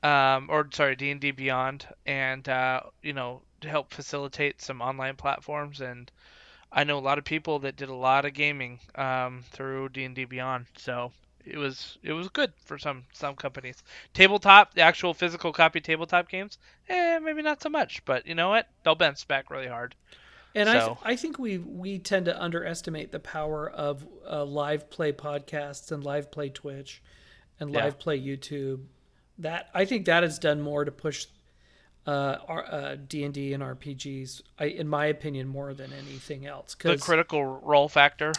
um, or sorry, D and D Beyond, and uh, you know, to help facilitate some online platforms and I know a lot of people that did a lot of gaming um, through D and D Beyond, so it was it was good for some some companies. Tabletop, the actual physical copy tabletop games, eh, maybe not so much, but you know what? They'll bounce back really hard. And so. I, I think we we tend to underestimate the power of uh, live play podcasts and live play Twitch and live yeah. play YouTube. That I think that has done more to push uh, D and D and RPGs, I, in my opinion, more than anything else. The critical role factor.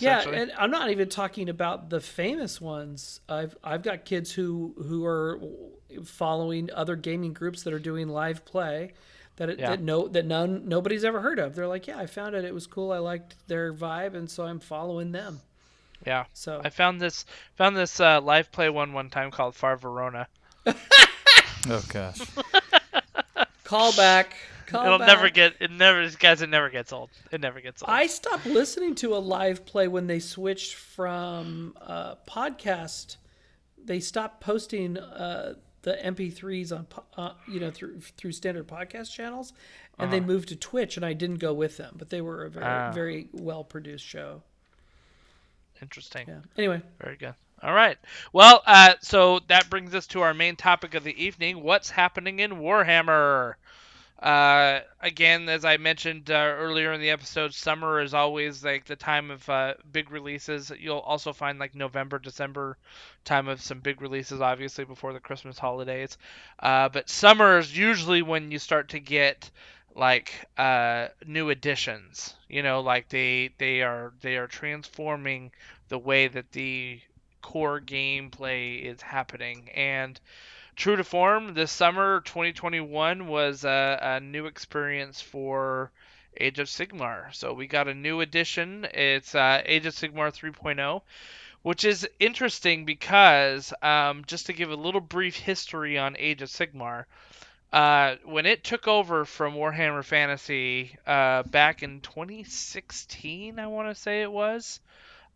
Yeah, and I'm not even talking about the famous ones. I've I've got kids who who are following other gaming groups that are doing live play that it, yeah. that no that none nobody's ever heard of. They're like, yeah, I found it. It was cool. I liked their vibe, and so I'm following them. Yeah. So I found this found this uh, live play one one time called Far Verona. oh gosh. Call back. Call It'll back. never get. It never, guys. It never gets old. It never gets old. I stopped listening to a live play when they switched from uh, podcast. They stopped posting uh, the MP3s on, uh, you know, through through standard podcast channels, and uh-huh. they moved to Twitch. And I didn't go with them, but they were a very ah. very well produced show. Interesting. Yeah. Anyway. Very good. All right. Well, uh, so that brings us to our main topic of the evening. What's happening in Warhammer? Uh, again, as I mentioned uh, earlier in the episode, summer is always like the time of uh, big releases. You'll also find like November, December time of some big releases, obviously before the Christmas holidays. Uh, but summer is usually when you start to get like uh, new additions. You know, like they they are they are transforming the way that the core gameplay is happening. And true to form, this summer 2021 was a, a new experience for Age of Sigmar. So we got a new edition. It's uh, Age of Sigmar 3.0 which is interesting because um, just to give a little brief history on Age of Sigmar, uh, when it took over from Warhammer Fantasy uh, back in 2016, I want to say it was,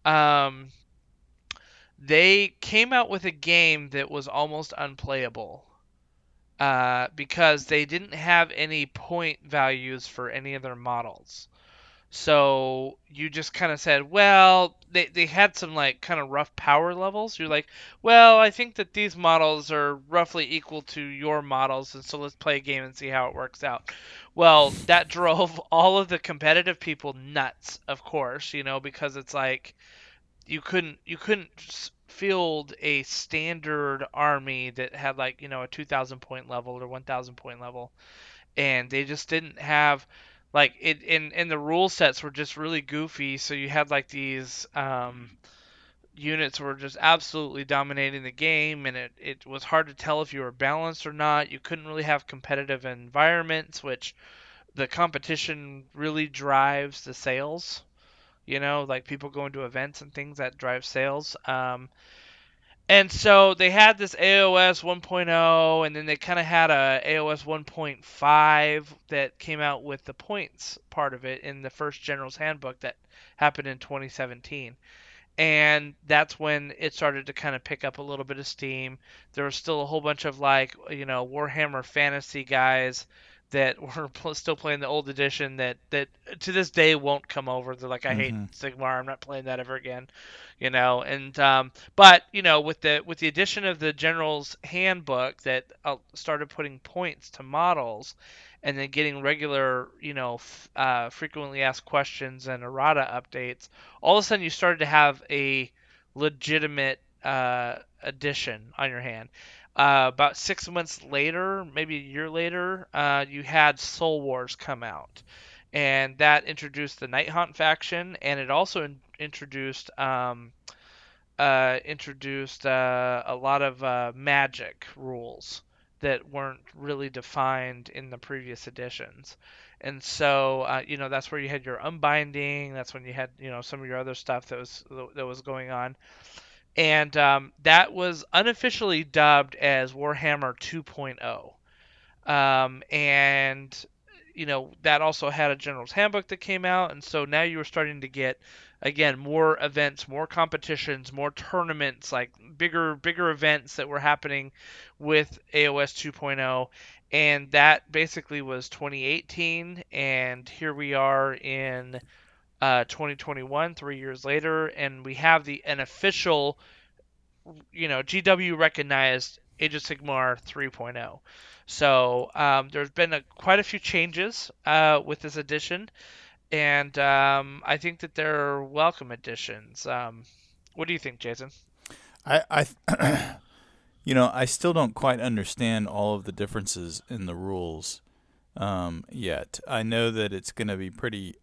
um, they came out with a game that was almost unplayable uh, because they didn't have any point values for any of their models. So you just kind of said, well, they, they had some like kind of rough power levels. You're like, well, I think that these models are roughly equal to your models, and so let's play a game and see how it works out. Well, that drove all of the competitive people nuts, of course, you know, because it's like, you couldn't you couldn't field a standard army that had like you know a 2000 point level or 1000 point level. And they just didn't have like it in and the rule sets were just really goofy. So you had like these um, units were just absolutely dominating the game and it, it was hard to tell if you were balanced or not. You couldn't really have competitive environments which the competition really drives the sales you know, like people going to events and things that drive sales. Um, and so they had this AOS 1.0, and then they kind of had a AOS 1.5 that came out with the points part of it in the first General's Handbook that happened in 2017. And that's when it started to kind of pick up a little bit of steam. There was still a whole bunch of like, you know, Warhammer Fantasy guys that were still playing the old edition that that to this day won't come over. They're like, I hate Sigmar. I'm not playing that ever again. You know, and um, but you know, with the with the addition of the General's Handbook that uh, started putting points to models, and then getting regular, you know, f- uh, frequently asked questions and errata updates, all of a sudden you started to have a legitimate uh, addition on your hand. Uh, about six months later, maybe a year later, uh, you had Soul Wars come out, and that introduced the Nighthaunt faction, and it also in- introduced um, uh, introduced uh, a lot of uh, magic rules that weren't really defined in the previous editions. And so, uh, you know, that's where you had your unbinding. That's when you had, you know, some of your other stuff that was that was going on and um, that was unofficially dubbed as Warhammer 2.0. Um, and you know that also had a general's handbook that came out, and so now you were starting to get again more events, more competitions, more tournaments, like bigger bigger events that were happening with AOS 2.0. And that basically was 2018, and here we are in uh, 2021, three years later, and we have the an official, you know, GW recognized Age of Sigmar 3.0. So um, there's been a, quite a few changes uh, with this edition, and um, I think that they're welcome additions. Um, what do you think, Jason? I, I you know, I still don't quite understand all of the differences in the rules um, yet. I know that it's going to be pretty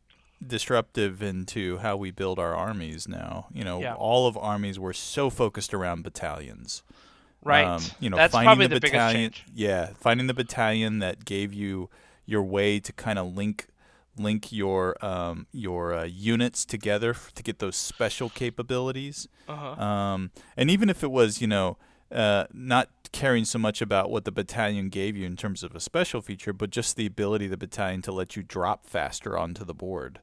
disruptive into how we build our armies now. You know, Yeah. all of armies were so focused around battalions. Right. Um, you know, That's finding the, the battalion. Yeah, finding the battalion that gave you your way to kind of link link your um, your uh, units together f- to get those special capabilities. Uh-huh. Um, and even if it was, you know, uh, not caring so much about what the battalion gave you in terms of a special feature, but just the ability of the battalion to let you drop faster onto the board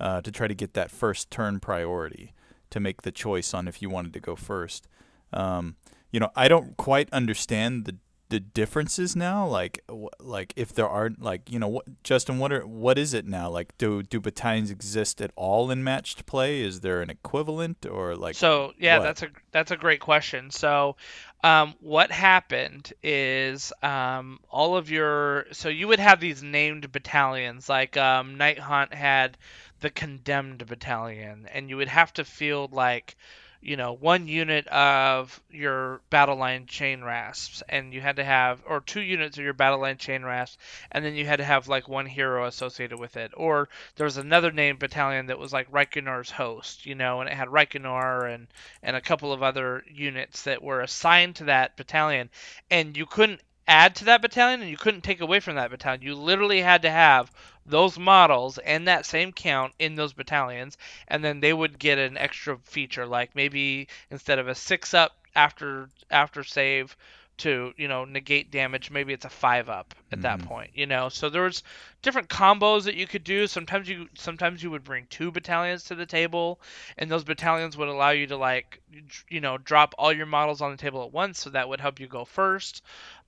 uh, to try to get that first turn priority to make the choice on if you wanted to go first. Um, you know, I don't quite understand the the differences now. Like, like if there are like, you know, what Justin, what are what is it now? Like, do do battalions exist at all in matched play? Is there an equivalent or like? So yeah, what? that's a that's a great question. So, um, what happened is um, all of your so you would have these named battalions like um, Nighthaunt had the Condemned Battalion, and you would have to field like you know one unit of your battle line chain rasps and you had to have or two units of your battle line chain rasps and then you had to have like one hero associated with it. Or there was another named battalion that was like Reikenor's host you know and it had Reikenor and and a couple of other units that were assigned to that battalion. And you couldn't add to that battalion and you couldn't take away from that battalion. You literally had to have those models and that same count in those battalions and then they would get an extra feature like maybe instead of a six up after after save to you know negate damage maybe it's a five up at that Mhm. point you know? So there was different combos that you could do. Sometimes you sometimes you would bring two battalions to the table and those battalions would allow you to like you know drop all your models on the table at once so that would help you go first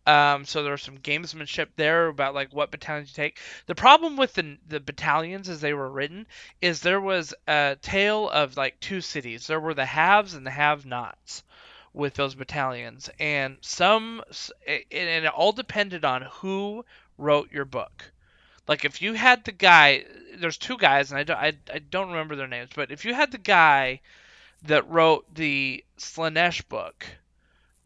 um, so there was some gamesmanship there about like what battalions you take. The problem with the the battalions as they were written is there was a tale of like two cities. There were the haves and the have-nots with those battalions, and some and it all depended on who wrote your book. Like if you had the guy, there's two guys, and I don't I, I don't remember their names, but if you had the guy that wrote the Slaanesh book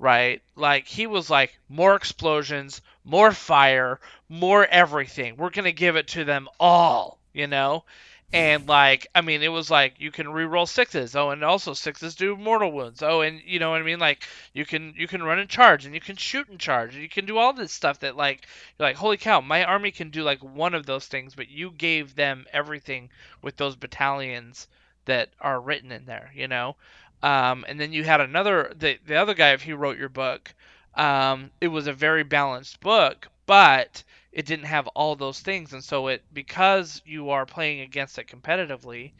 right? Like he was like more explosions, more fire, more everything. We're gonna give it to them all, you know. And like, I mean, it was like you can re-roll sixes. Oh, and also sixes do mortal wounds. Oh, and you know what I mean? Like you can you can run and charge, and you can shoot and charge, and you can do all this stuff that like you're like, holy cow, my army can do like one of those things, but you gave them everything with those battalions that are written in there, you know. Um, and then you had another the the other guy if he wrote your book um, it was a very balanced book but it didn't have all those things and so it because you are playing against it competitively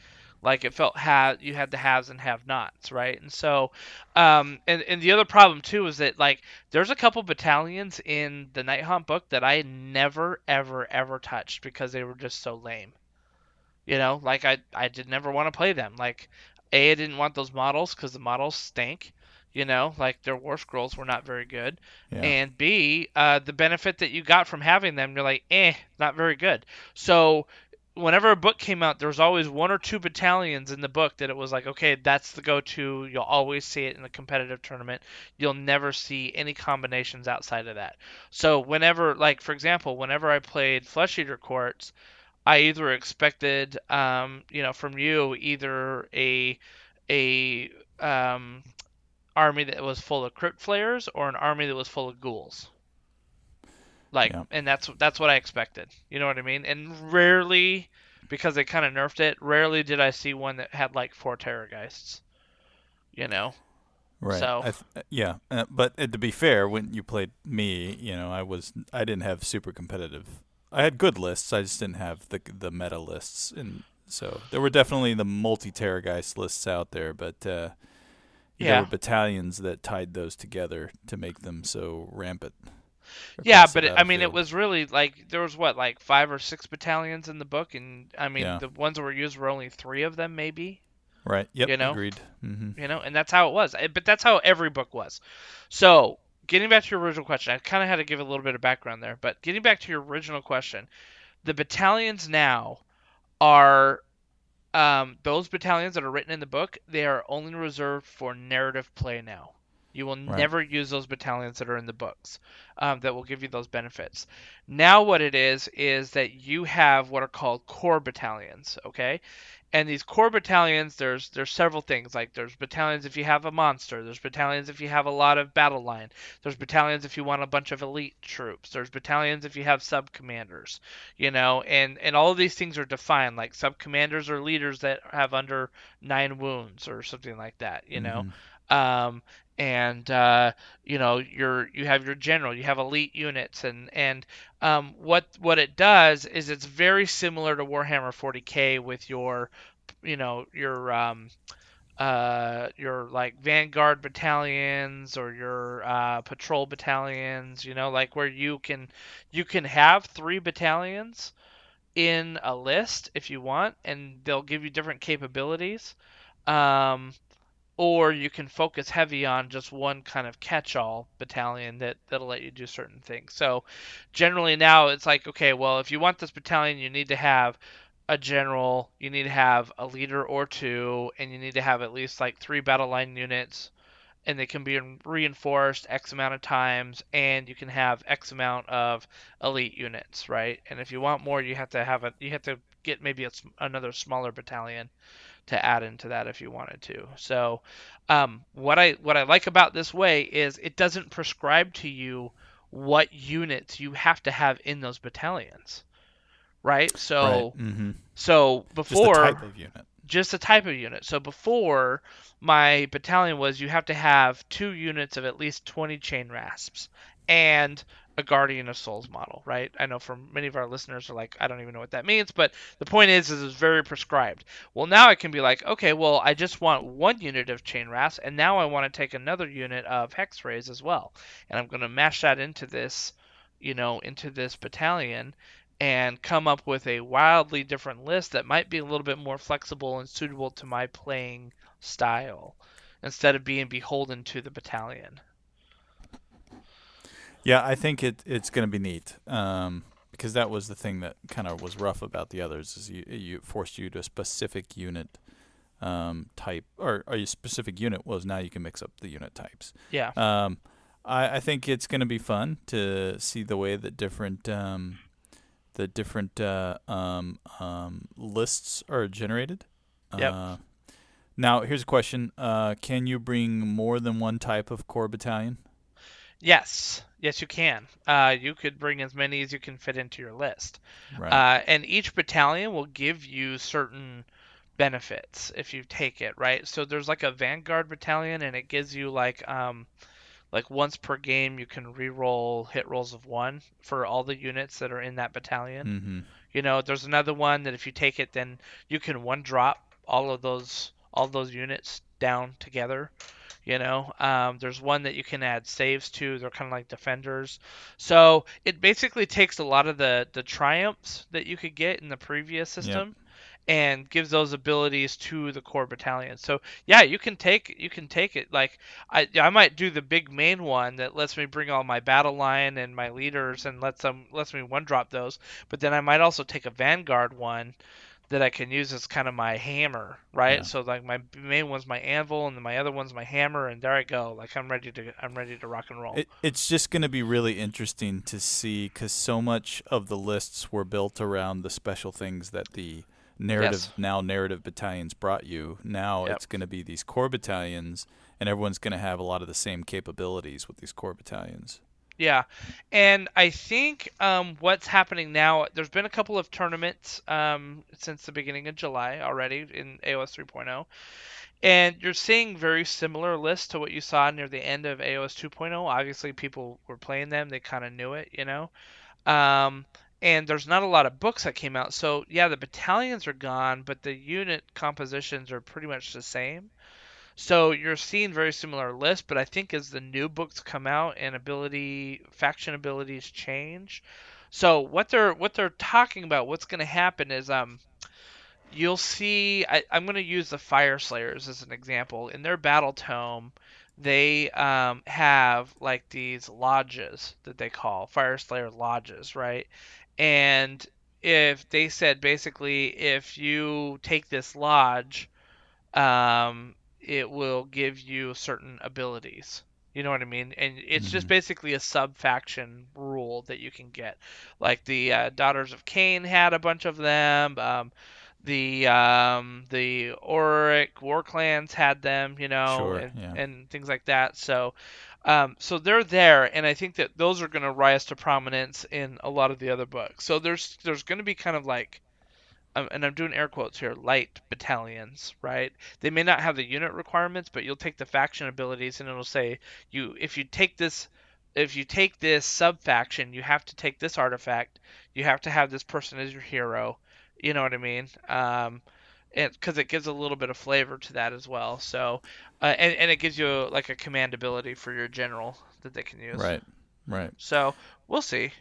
Like it felt ha you had the haves and have nots, right? And so, um, and and the other problem too is that like there's a couple battalions in the Nighthaunt book that I never ever ever touched because they were just so lame. You know, like I I did never want to play them. Like a I didn't want those models because the models stank. You know, like their war scrolls were not very good. Yeah. And B, uh, the benefit that you got from having them, you're like, eh, not very good. So whenever a book came out, there was always one or two battalions in the book that it was like, okay, that's the go-to. You'll always see it in a competitive tournament. You'll never see any combinations outside of that. So whenever, like for example, whenever I played Flesh Eater Courts, I either expected, um, you know, from you either a a um, army that was full of crypt flayers or an army that was full of ghouls. Like, Yeah. and that's that's what I expected. You know what I mean? And rarely, because they kind of nerfed it, rarely did I see one that had like four terrorgheists. You know? Right. So- I th- yeah, uh, but uh, to be fair, when you played me, you know, I was I didn't have super competitive. I had good lists. I just didn't have the the meta lists, and so there were definitely the multi terrorgheist lists out there, but uh, Yeah. there were battalions that tied those together to make them so rampant. Yeah, but it, I mean, it was really like there was what like five or six battalions in the book, and I mean Yeah. the ones that were used were only three of them, maybe. right. Yep. you know? Agreed. Mm-hmm. you know, and that's how it was. Eh, But that's how every book was. So, getting back to your original question, I kind of had to give a little bit of background there, but getting back to your original question, the battalions now are um, those battalions that are written in the book. They are only reserved for narrative play now. You will Right. never use those battalions that are in the books um, that will give you those benefits. Now, what it is is that you have what are called core battalions. Okay, and these core battalions there's there's several things like there's battalions if you have a monster there's battalions if you have a lot of battle line there's battalions if you want a bunch of elite troops there's battalions if you have sub commanders you know and and all of these things are defined like sub commanders or leaders that have under nine wounds or something like that you know? Um, and uh, you know you're you have your general, you have elite units, and and um, what what it does is it's very similar to Warhammer 40k with your you know your um, uh, your like vanguard battalions or your uh, patrol battalions, you know, like where you can you can have three battalions in a list if you want, and they'll give you different capabilities. Um, or you can focus heavy on just one kind of catch-all battalion that that'll let you do certain things. So generally now it's like okay, well if you want this battalion, you need to have a general, you need to have a leader or two, and you need to have at least like three battle line units, and they can be reinforced X amount of times, and you can have X amount of elite units, right? And if you want more, you have to have a you have to get maybe a, another smaller battalion to add into that if you wanted to. So, um, what I what I like about this way is it doesn't prescribe to you what units you have to have in those battalions, right? So, right. hmm so Just before the type of unit. just a type of unit. So before my battalion was you have to have two units of at least 20 chain rasps and a guardian of souls model, right? I know for many of our listeners are like I don't even know what that means, but the point is is it's very prescribed. Well, now I can be like, okay, well, I just want one unit of chain rasp and now I want to take another unit of hexwraiths as well. And I'm going to mash that into this, you know, into this battalion and come up with a wildly different list that might be a little bit more flexible and suitable to my playing style instead of being beholden to the battalion. Yeah, I think it it's going to be neat um, because that was the thing that kind of was rough about the others is you you forced you to a specific unit um, type or, or a specific unit was now you can mix up the unit types. Yeah. Um, I, I think it's going to be fun to see the way that different um, the different uh, um, um, lists are generated. Yep. Uh, now here's a question: uh, Can you bring more than one type of core battalion? Yes. Yes, you can. Uh, you could bring as many as you can fit into your list. Right. Uh, and each battalion will give you certain benefits if you take it, right? So there's like a Vanguard battalion, and it gives you like um, like once per game you can re-roll hit rolls of one for all the units that are in that battalion. mm-hmm. You know, there's another one that if you take it, then you can one drop all of those all those units down together. You know, um, there's one that you can add saves to. They're kind of like defenders. So it basically takes a lot of the the triumphs that you could get in the previous system, and gives those abilities to the core battalion. So yeah, you can take you can take it. Like I I might do the big main one that lets me bring all my battle line and my leaders and lets them lets me one drop those. But then I might also take a vanguard one that I can use as kind of my hammer, right? Yeah. So like my main one's my anvil and then my other one's my hammer and there I go. Like I'm ready to I'm ready to rock and roll. It, it's just going to be really interesting to see because so much of the lists were built around the special things that the narrative Yes. now narrative battalions brought you. Now Yep. it's going to be these core battalions, and everyone's going to have a lot of the same capabilities with these core battalions. Yeah, and I think um, what's happening now, there's been a couple of tournaments um, since the beginning of July already in AOS 3.0, and you're seeing very similar lists to what you saw near the end of AOS 2.0. Obviously, people were playing them; they kind of knew it, you know. Um, and there's not a lot of books that came out, so yeah, the battalions are gone, but the unit compositions are pretty much the same. So you're seeing very similar lists, but I think as the new books come out and ability faction abilities change, so what they're what they're talking about, what's going to happen is um you'll see I, I'm going to use the Fyreslayers as an example. In their battle tome, they um, have like these lodges that they call Fyreslayer lodges, right? And if they said basically if you take this lodge um, it will give you certain abilities. You know what I mean? And it's just Mhm. basically a sub faction rule that you can get. Like the uh, Daughters of Khaine had a bunch of them. Um, the um, the Orruk Warclans had them, you know, Sure, and, yeah. and things like that. So, um, so they're there, and I think that those are going to rise to prominence in a lot of the other books. So there's there's going to be kind of like um, and I'm doing air quotes here, light battalions, right? They may not have the unit requirements, but you'll take the faction abilities, and it'll say you if you take this if you take this sub faction, you have to take this artifact. You have to have this person as your hero. You know what I mean? Um, because it gives a little bit of flavor to that as well. So, uh, and and it gives you a, like a command ability for your general that they can use. Right, right. So we'll see.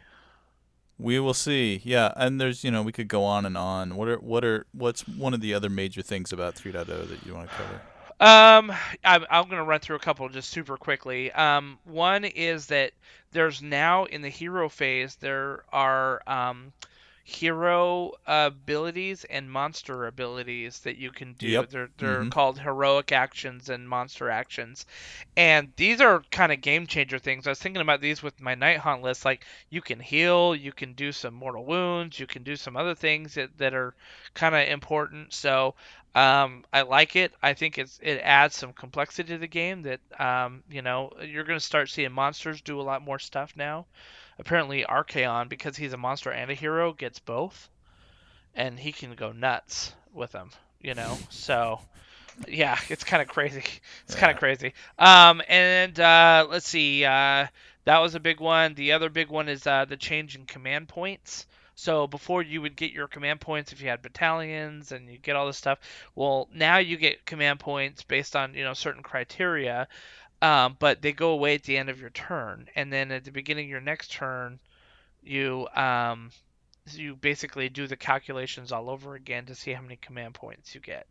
We will see. Yeah, and there's you know we could go on and on. What are what are what's one of the other major things about 3.0 that you want to cover? Um, I'm, I'm going to run through a couple just super quickly. Um, one is that there's now in the hero phase there are um, hero abilities and monster abilities that you can do. Yep. They're they're Mhm. called heroic actions and monster actions, and these are kind of game changer things. I was thinking about these with my Nighthaunt list. Like you can heal, you can do some mortal wounds, you can do some other things that, that are kind of important. So um, I like it. I think it's it adds some complexity to the game that um, you know you're going to start seeing monsters do a lot more stuff now. Apparently, Archaon, because he's a monster and a hero, gets both, and he can go nuts with them. You know, so yeah, it's kind of crazy. It's kind of crazy. Um, and uh, let's see. Uh, that was a big one. The other big one is uh, the change in command points. So before you would get your command points if you had battalions and you get all this stuff. Well, now you get command points based on you know certain criteria, um, but they go away at the end of your turn, and then at the beginning of your next turn, you um, you basically do the calculations all over again to see how many command points you get.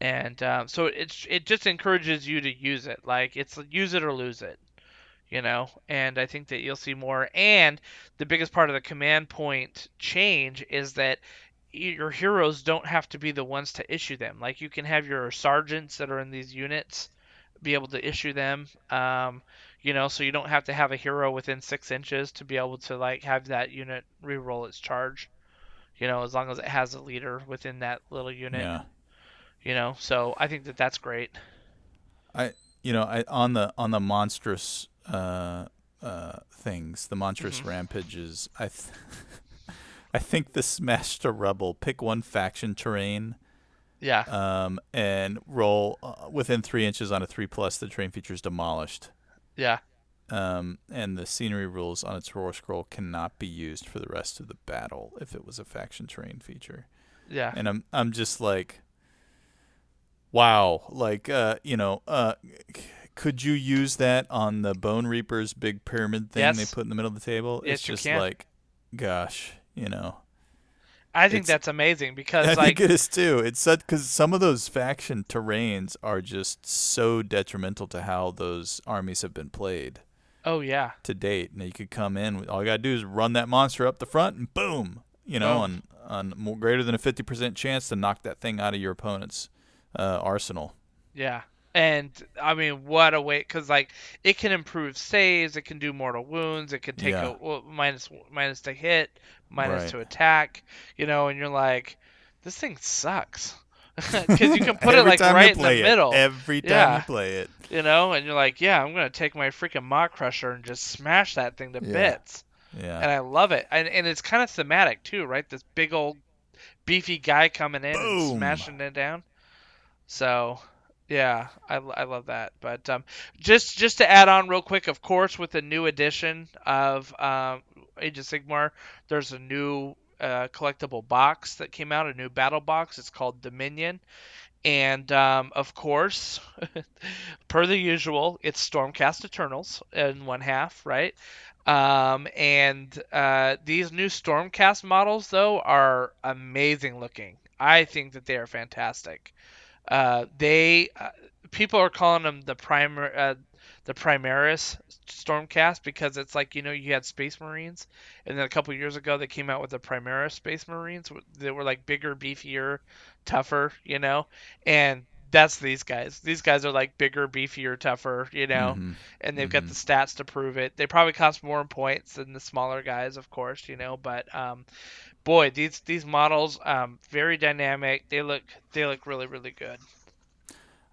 And um, so it's it just encourages you to use it. Like it's use it or lose it, you know. And I think that you'll see more. And the biggest part of the command point change is that your heroes don't have to be the ones to issue them. Like you can have your sergeants that are in these units be able to issue them. Um, you know, so you don't have to have a hero within six inches to be able to like have that unit re-roll its charge. You know, as long as it has a leader within that little unit. Yeah. You know, so I think that that's great. I you know I on the on the monstrous uh, uh, things, the monstrous Mhm. rampages. I th- I think the smash to rubble. Pick one faction terrain, Yeah. um, and roll uh, within three inches on a three plus. The terrain feature is demolished. Yeah. Um, and the scenery rules on its war scroll cannot be used for the rest of the battle if it was a faction terrain feature. Yeah. And I'm I'm just like, wow, like uh, you know, uh, could you use that on the Bonereapers big pyramid thing they put in the middle of the table? Yes, it's just like, gosh, you know. I think It's- that's amazing because I like think it is too. It's such because some of those faction terrains are just so detrimental to how those armies have been played oh yeah, to date. And you could come in, all you gotta do is run that monster up the front, and boom, you know, Boom. on on more greater than a fifty percent chance to knock that thing out of your opponent's uh, arsenal. Yeah. And I mean, what a way! Because like, it can improve saves, it can do mortal wounds, it can take Yeah. a well, minus minus to hit, minus Right. to attack, you know, and you're like, this thing sucks, because you can put it like right in the it, middle, Every time Yeah. you play it. you know, and you're like, yeah, I'm gonna take my freaking Maw-krusha and just smash that thing to Yeah. bits, Yeah. and I love it, and and it's kind of thematic too, right? This big old beefy guy coming in and smashing it down. So, yeah, I, I love that. But um, just just to add on real quick, of course, with the new edition of um, Age of Sigmar, there's a new uh, collectible box that came out, a new battle box. It's called Dominion. And um, of course, per the usual, it's Stormcast Eternals in one half, right? Um, and uh, these new Stormcast models, though, are amazing looking. I think that they are fantastic. Uh, they uh, people are calling them the primer uh, the Primaris Stormcast because it's like you know you had Space Marines, and then a couple years ago they came out with the Primaris Space Marines. They were like bigger, beefier, tougher, you know, and that's these guys. These guys are like bigger, beefier, tougher, you know, Mhm. and they've got the stats to prove it. They probably cost more in points than the smaller guys, of course, you know, but um, boy, these these models um, very dynamic. They look they look really really good.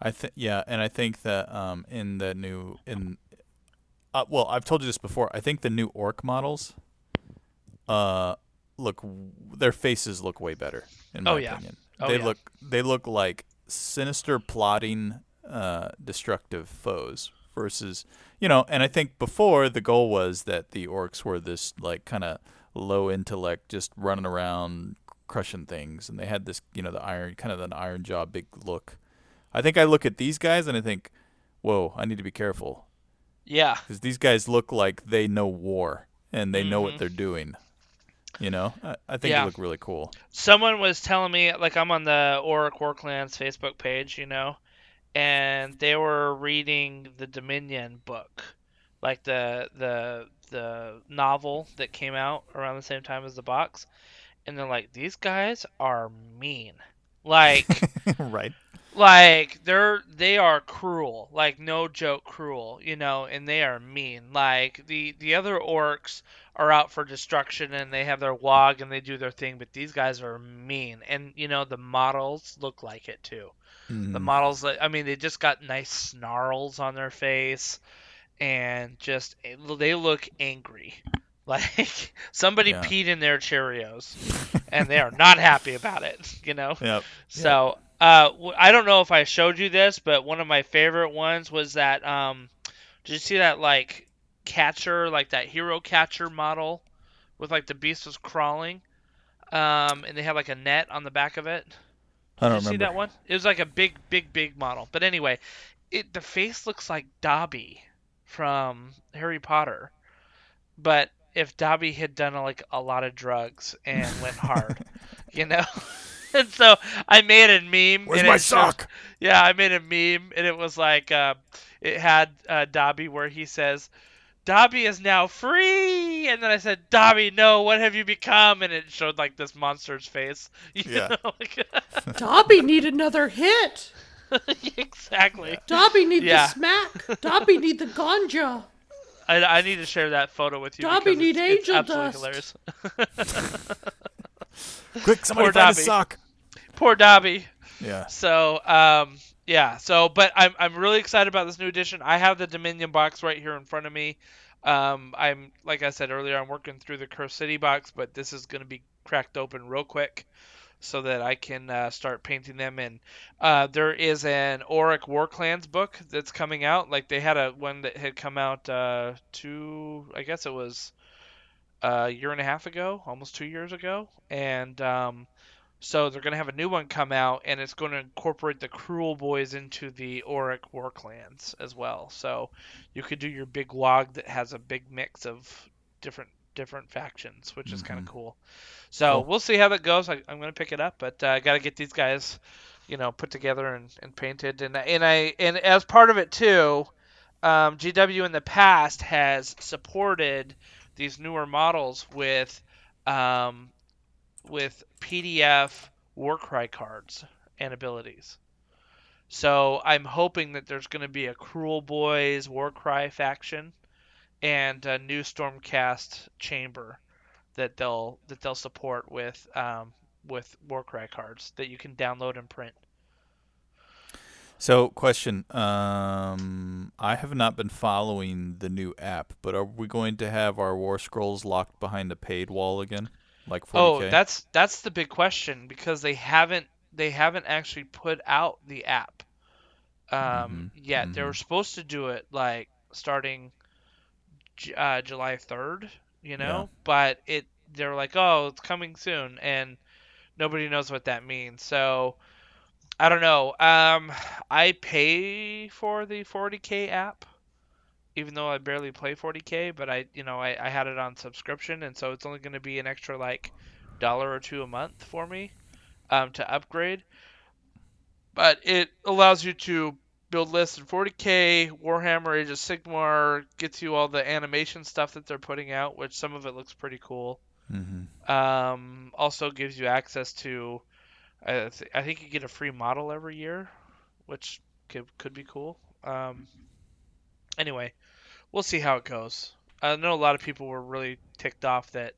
I think yeah, and I think that um in the new in uh, well, I've told you this before. I think the new orc models uh look their faces look way better in my Oh, yeah. opinion. Oh, they yeah. look they look like sinister plotting uh destructive foes versus you know, and I think before the goal was that the orcs were this like kind of low intellect just running around crushing things and they had this, you know, the iron kind of an iron jaw big look. I think I look at these guys and I think, "Whoa, I need to be careful." Yeah, because these guys look like they know war and they know Mhm. what they're doing. You know, I, I think Yeah. they look really cool. someone was telling me like I'm on the Orruk Warclans Facebook page, you know, and they were reading the Dominion book, like the the the novel that came out around the same time as the box, and they're like, these guys are mean, like. right. like they're they are cruel like no joke cruel you know and they are mean like the the other orcs are out for destruction and they have their log and they do their thing but these guys are mean and you know the models look like it too the Mhm. models i mean they just got nice snarls on their face and just they look angry like somebody Yeah. peed in their cheerios and they are not happy about it you know Yep. so uh, I don't know if I showed you this, but one of my favorite ones was that. Um, did you see that like catcher, like that hero catcher model, with like the beast was crawling, um, and they had like a net on the back of it. I don't Did you see remember. that one? It was like a big, big, big model. But anyway, it the face looks like Dobby from Harry Potter, but if Dobby had done like a lot of drugs and went hard, you know. and so I made a meme. Where's and my it showed- sock? yeah, I made a meme, and it was like uh, it had uh, Dobby where he says, "Dobby is now free," and then I said, "Dobby, no, what have you become?" And it showed like this monster's face. You Yeah. know, Dobby need another hit. exactly. Dobby need Yeah. the smack. Dobby need the ganja. I, I need to share that photo with you. Dobby need it's, it's angel absolutely dust. hilarious. Quick, somebody Poor find a Dobby. sock. Poor Dobby. Yeah. So, um, yeah. So, but I'm I'm really excited about this new edition. I have the Dominion box right here in front of me. Um, I'm like I said earlier, I'm working through the Cursed City box, but this is going to be cracked open real quick so that I can uh, start painting them. And uh, there is an Orruk Warclans book that's coming out. Like they had a one that had come out uh, two, I guess it was a year and a half ago, almost two years ago, and um, So they're going to have a new one come out, and it's going to incorporate the Kruleboyz into the Orruk Warclans as well. So you could do your big log that has a big mix of different different factions, which is kind of cool. So Cool. we'll see how that goes. I, I'm going to pick it up, but uh, I got to get these guys, you know, put together and, and painted. And and I and as part of it too, um, GW in the past has supported these newer models with um, with PDF Warcry cards and abilities. So I'm hoping that there's going to be a Kruleboyz Warcry faction and a new Stormcast chamber that they'll that they'll support with um, with Warcry cards that you can download and print. So, question. Um, I have not been following the new app, but are we going to have our War Scrolls locked behind a paid wall again, like 40k? Oh, that's that's the big question because they haven't they haven't actually put out the app um, yet. They were supposed to do it like starting uh, July third, you know, but it they're like, oh, it's coming soon, and nobody knows what that means. So I don't know. Um, I pay for the 40k app. Even though I barely play 40k, but I, you know, I, I had it on subscription, and so it's only going to be an extra like dollar or two a month for me um, to upgrade. But it allows you to build lists in 40k, Warhammer Age of Sigmar, gets you all the animation stuff that they're putting out, which some of it looks pretty cool. hmm Um, also gives you access to, I, th- I think you get a free model every year, which could, could be cool. Um, anyway, we'll see how it goes. I know a lot of people were really ticked off that,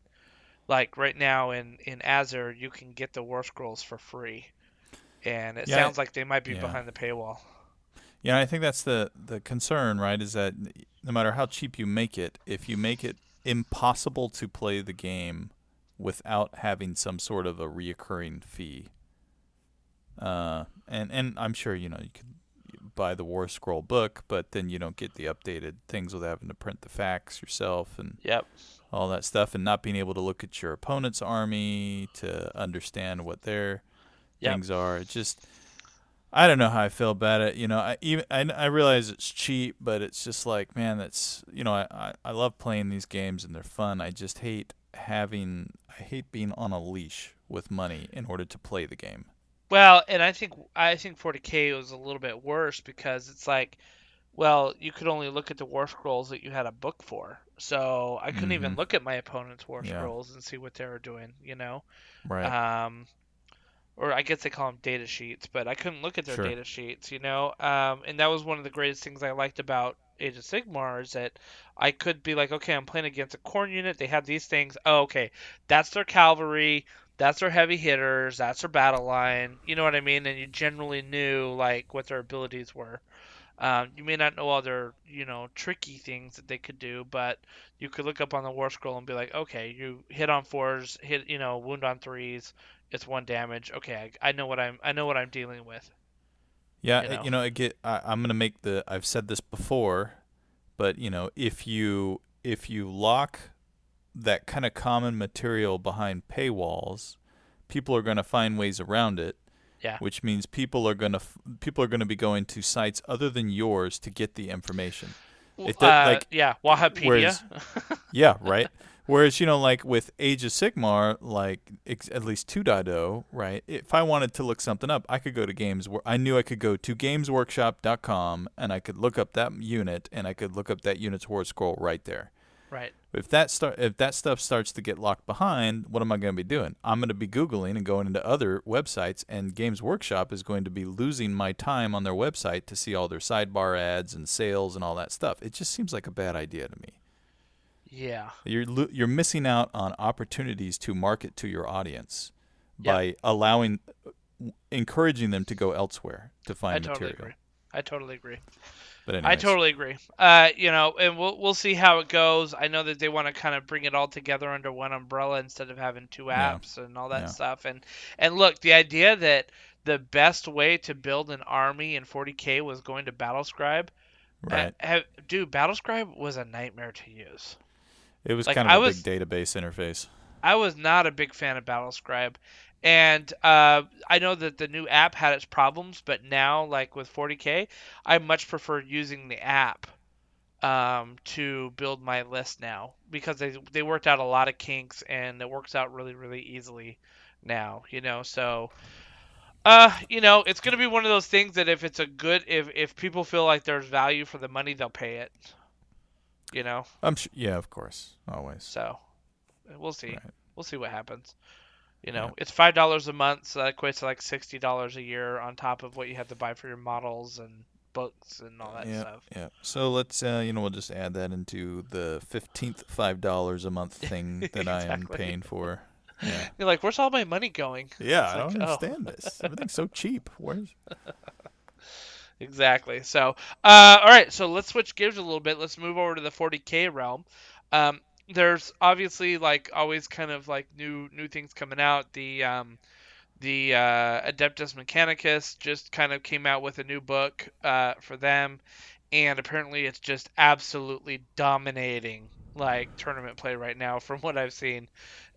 like right now in in Azyr, you can get the War Scrolls for free, and it Yeah, sounds like they might be yeah. behind the paywall. Yeah, I think that's the the concern, right? Is that no matter how cheap you make it, if you make it impossible to play the game without having some sort of a reoccurring fee, uh, and and I'm sure you know you could buy the War Scroll book, but then you don't get the updated things with having to print the facts yourself and Yep. all that stuff, and not being able to look at your opponent's army to understand what their Yep. things are. It just, I don't know how I feel about it. You know, I even I, I realize it's cheap, but it's just like, man, that's you know, I, I I love playing these games and they're fun. I just hate having, I hate being on a leash with money in order to play the game. Well, and I think I think 40k was a little bit worse because it's like, well, you could only look at the war scrolls that you had a book for, so I couldn't even Mhm. look at my opponent's war Yeah. scrolls and see what they were doing, you know. Right. Um, or I guess they call them data sheets, but I couldn't look at their Sure. data sheets, you know. Um, and that was one of the greatest things I liked about Age of Sigmar is that I could be like, okay, I'm playing against a Khorne unit. They have these things. Oh, okay, that's their cavalry. That's their heavy hitters. That's their battle line. You know what I mean? And you generally knew like what their abilities were. Um, you may not know all their, you know, tricky things that they could do, but you could look up on the war scroll and be like, okay, you hit on fours, hit, you know, wound on threes, it's one damage. Okay, I, I know what I'm, I know what I'm dealing with. Yeah, you know. you know I get. I, I'm gonna make the. I've said this before, but you know, if you if you lock that kind of common material behind paywalls, people are gonna find ways around it. Yeah. Which means people are gonna people are gonna be going to sites other than yours to get the information. It does- uh, like, yeah, Wahapedia. whereas- Yeah, right. Whereas you know, like with Age of Sigmar, like ex- at least 2.0, right? If I wanted to look something up, I could go to games where I knew I could go to gamesworkshop.com and I could look up that unit and I could look up that unit's war scroll right there. right. If that start if that stuff starts to get locked behind, what am I going to be doing? I'm going to be googling and going into other websites, and Games Workshop is going to be losing my time on their website to see all their sidebar ads and sales and all that stuff. It just seems like a bad idea to me. Yeah. You're lo- you're missing out on opportunities to market to your audience Yeah. by allowing encouraging them to go elsewhere to find I find totally material. agree. I totally agree. But I totally agree. Uh, you know, and we'll we'll see how it goes. I know that they want to kind of bring it all together under one umbrella instead of having two Yeah. apps and all that Yeah. stuff. And and look, the idea that the best way to build an army in 40k was going to Battlescribe. right. uh, have, dude, Battlescribe was a nightmare to use. It was like, kind of I a was- big database interface. I was not a big fan of Battle Scribe, and uh, I know that the new app had its problems, but now like with 40k, I much prefer using the app um, to build my list now because they they worked out a lot of kinks and it works out really really easily now. You know, so. Uh, you know, it's gonna be one of those things that if it's a good, if if people feel like there's value for the money, they'll pay it. You know. I'm sure. Yeah, of course, always. So, we'll see. Right. We'll see what happens. You know, Yeah. it's five dollars a month, so that equates to like sixty dollars a year on top of what you have to buy for your models and books and all that yeah, stuff. yeah. So let's, uh, you know, we'll just add that into the fifteenth five dollars a month thing that I am paying for. Yeah, You're like, where's all my money going? yeah. It's I don't like, oh. understand this. Everything's so cheap. Where's? Exactly. So, uh, all right. So let's switch gears a little bit. Let's move over to the 40k realm. Um, there's obviously like always kind of like new new things coming out. The um, the uh, Adeptus Mechanicus just kind of came out with a new book uh, for them, and apparently it's just absolutely dominating like tournament play right now from what I've seen.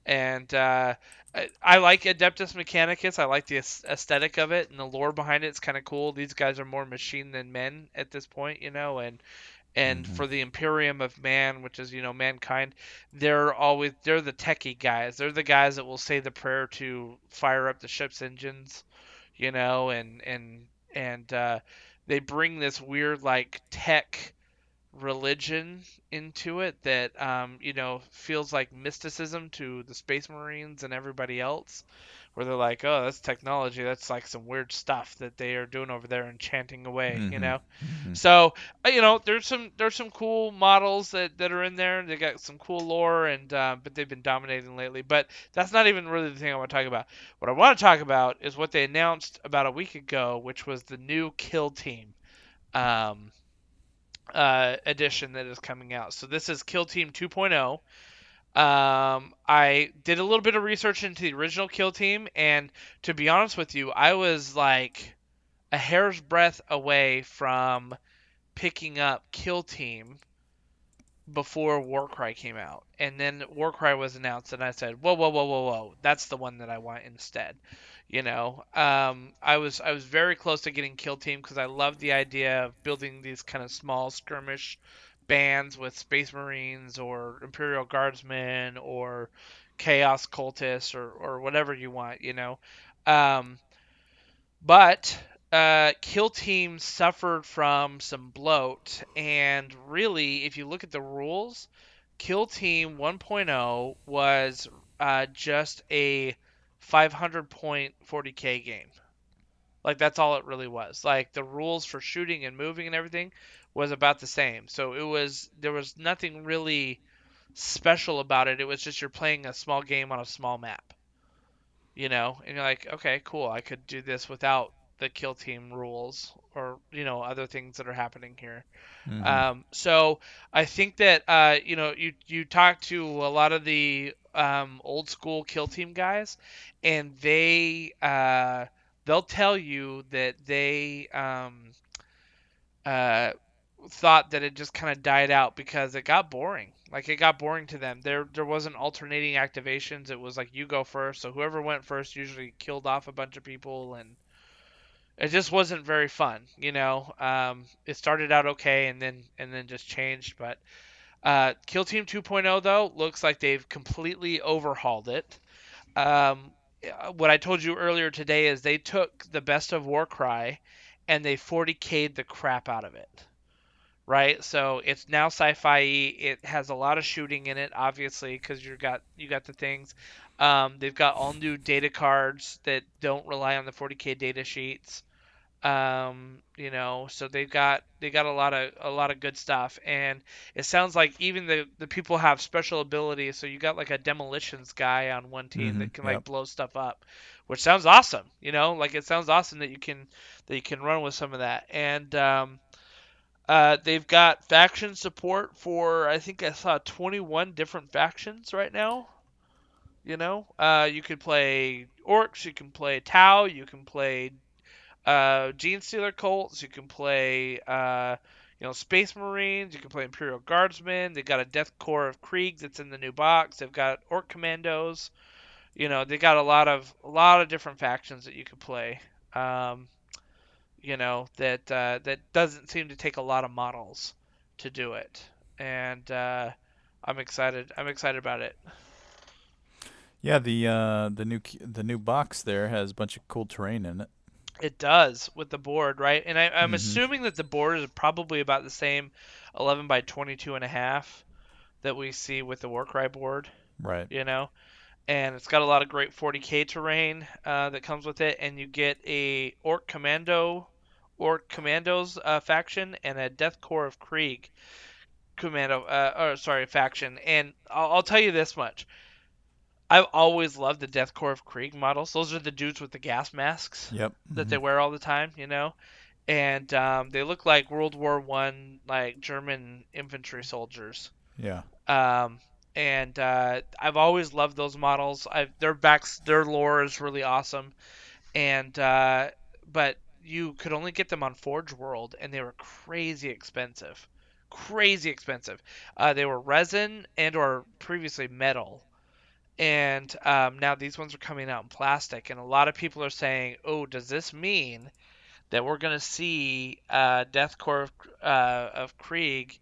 And uh, I, I like Adeptus Mechanicus. I like the aesthetic of it and the lore behind it. It's kind of cool. These guys are more machine than men at this point, you know, and and Mhm. for the Imperium of Man, which is you know mankind, they're always they're the techie guys. They're the guys that will say the prayer to fire up the ship's engines, you know, and and and uh, they bring this weird like tech religion into it that um, you know feels like mysticism to the space marines and everybody else where they're like oh that's technology. That's like some weird stuff that they are doing over there and chanting away you Mhm. know? Mhm. so uh, you know there's some there's some cool models that, that are in there. They got some cool lore and uh, but they've been dominating lately. But that's not even really the thing i want to talk about. What i want to talk about is what they announced about a week ago which was the new kill team. Um, uh, edition that is coming out. So this is Kill Team 2.0. Um, I did a little bit of research into the original Kill Team, and to be honest with you, I was like a hair's breadth away from picking up Kill Team before Warcry came out. And then Warcry was announced, and I said, "Whoa, whoa, whoa, whoa, whoa! That's the one that I want instead." You know, um, I was I was very close to getting Kill Team because I love the idea of building these kind of small skirmish bands with Space Marines or Imperial Guardsmen or Chaos Cultists or or whatever you want. You know, um, but uh, Kill Team suffered from some bloat, and really, if you look at the rules, Kill Team 1.0 was uh, just a 500 point 40k game. Like that's all it really was. Like the rules for shooting and moving and everything was about the same. So it was there was nothing really special about it. It was just you're playing a small game on a small map. You know, and you're like, okay, cool. I could do this without the kill team rules or you know other things that are happening here. Mhm. Um, so I think that uh, you know you you talk to a lot of the um, old school kill team guys, and they uh, they'll tell you that they um, uh, thought that it just kind of died out because it got boring. Like it got boring to them. There there wasn't alternating activations. It was like you go first. So whoever went first usually killed off a bunch of people and it just wasn't very fun, you know. Um, it started out okay and then and then just changed, but uh, Kill Team 2.0 though looks like they've completely overhauled it. Um, what I told you earlier today is they took the best of Warcry and they 40k'd the crap out of it. Right, so it's now sci-fi. It has a lot of shooting in it, obviously, because you got you got the things. Um, they've got all new data cards that don't rely on the 40k data sheets. Um, you know, so they've got they got a lot of a lot of good stuff, and it sounds like even the the people have special abilities. So you got like a demolitions guy on one team that Mhm, can like blow stuff up, which sounds awesome. You know, like it sounds awesome that you can that you can run with some of that, and um, uh, they've got faction support for I think I saw 21 different factions right now. You know, uh, you could play orcs, you can play Tau, you can play uh, Genestealer Cults, you can play uh, you know Space Marines. You can play Imperial Guardsmen. They've got a Death Korps of Krieg that's in the new box. They've got Orc Commandos. You know they got a lot of a lot of different factions that you could play. Um, you know that uh, that doesn't seem to take a lot of models to do it, and uh, I'm excited. I'm excited about it. Yeah, the uh, the new the new box there has a bunch of cool terrain in it. It does with the board, right? And I, I'm Mhm. assuming that the board is probably about the same 11 by 22 and a half that we see with the Warcry board, Right. you know? And it's got a lot of great 40k terrain uh, that comes with it, and you get a Orc Commando, Orc Commandos uh, faction, and a Death Korps of Krieg commando, uh, or sorry, faction. And I'll, I'll tell you this much: I've always loved the Death Korps of Krieg models. Those are the dudes with the gas masks Yep. that mhm. they wear all the time, you know, and um, they look like World War One like German infantry soldiers. Yeah. Um, and uh, I've always loved those models. I've, their backs, their lore is really awesome, and uh, but you could only get them on Forge World, and they were crazy expensive, crazy expensive. Uh, they were resin and or previously metal, and um, now these ones are coming out in plastic, and a lot of people are saying, "Oh, does this mean that we're gonna see uh, Death Korps of, uh, of Krieg?"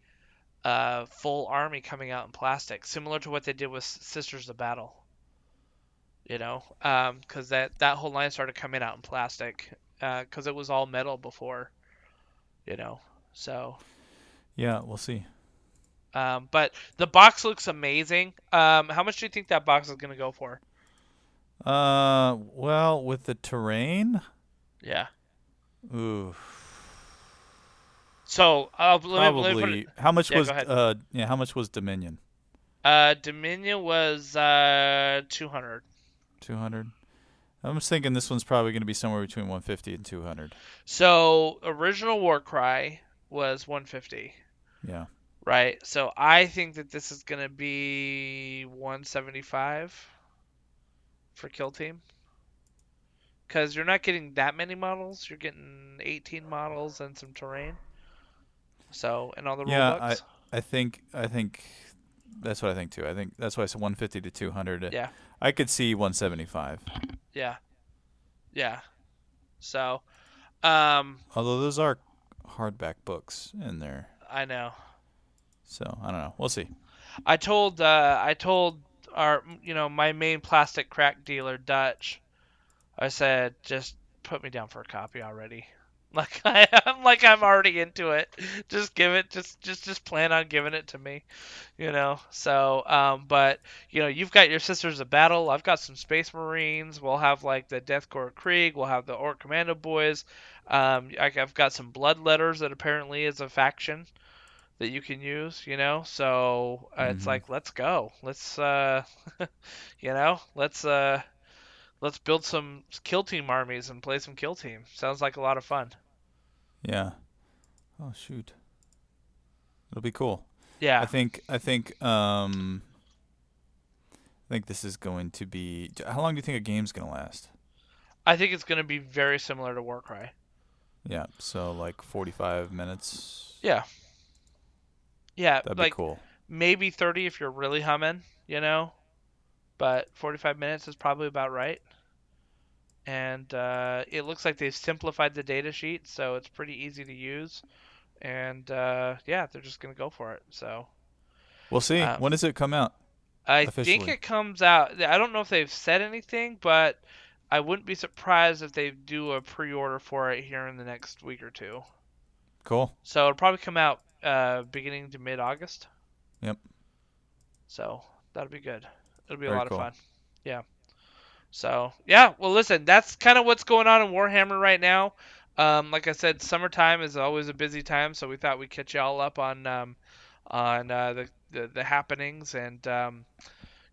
uh, full army coming out in plastic, similar to what they did with Sisters of Battle. You know, because that that whole line started coming out in plastic because it was all metal before. You know, so Yeah, we'll see. Um, but the box looks amazing. Um, how much do you think that box is gonna go for? Uh, well, with the terrain, Yeah. ooh, So uh, let me, let me probably. How much Yeah, was uh? Yeah, how much was Dominion? uh, Dominion was uh, 200. Two hundred. I'm just thinking this one's probably going to be somewhere between 150 and 200. So original Warcry was 150. Yeah. Right. So I think that this is going to be 175 for Kill Team. Because you're not getting that many models. You're getting 18 models and some terrain. So, and all the Yeah, Robux. I think I think that's what I think too. I think that's why I said 150 to 200. Yeah. I could see 175. Yeah. Yeah. So, um, Although those are hardback books in there, I know. So I don't know. We'll see. I told uh, I told our you know my main plastic crack dealer Dutch. I said just put me down for a copy already. Like I, I'm like I'm already into it. Just give it. Just just just plan on giving it to me, you know. So um, but you know you've got your Sisters of Battle. I've got some Space Marines. We'll have like the Death Korps Krieg. We'll have the Orc Commando boys. Um, I, I've got some Bloodletters that apparently is a faction that you can use, you know. So uh, it's Mhm. like, let's go. Let's, uh, you know, let's uh, let's build some kill team armies and play some kill team. Sounds like a lot of fun. Yeah. Oh shoot. It'll be cool. Yeah, I think I think um I think this is going to be how long do you think a game's going to last? I think it's going to be very similar to Warcry. Yeah, so like 45 minutes. Yeah, yeah, That'd like be cool. maybe 30 if you're really humming, you know. But 45 minutes is probably about right. And uh, it looks like they've simplified the data sheet, so it's pretty easy to use. And uh, yeah, they're just gonna go for it. So We'll see. um, when does it come out? I think it comes out. I don't know if they've said anything, but I wouldn't be surprised if they do a pre-order for it here in the next week or two. Cool. So it'll probably come out uh, beginning to mid-August. Yep. So that'll be good. It'll be a lot cool. of fun. Yeah. So yeah, well, listen, that's kind of what's going on in Warhammer right now. Um, like I said, summertime is always a busy time, so we thought we'd catch y'all up on um, on uh, the, the the happenings, and um,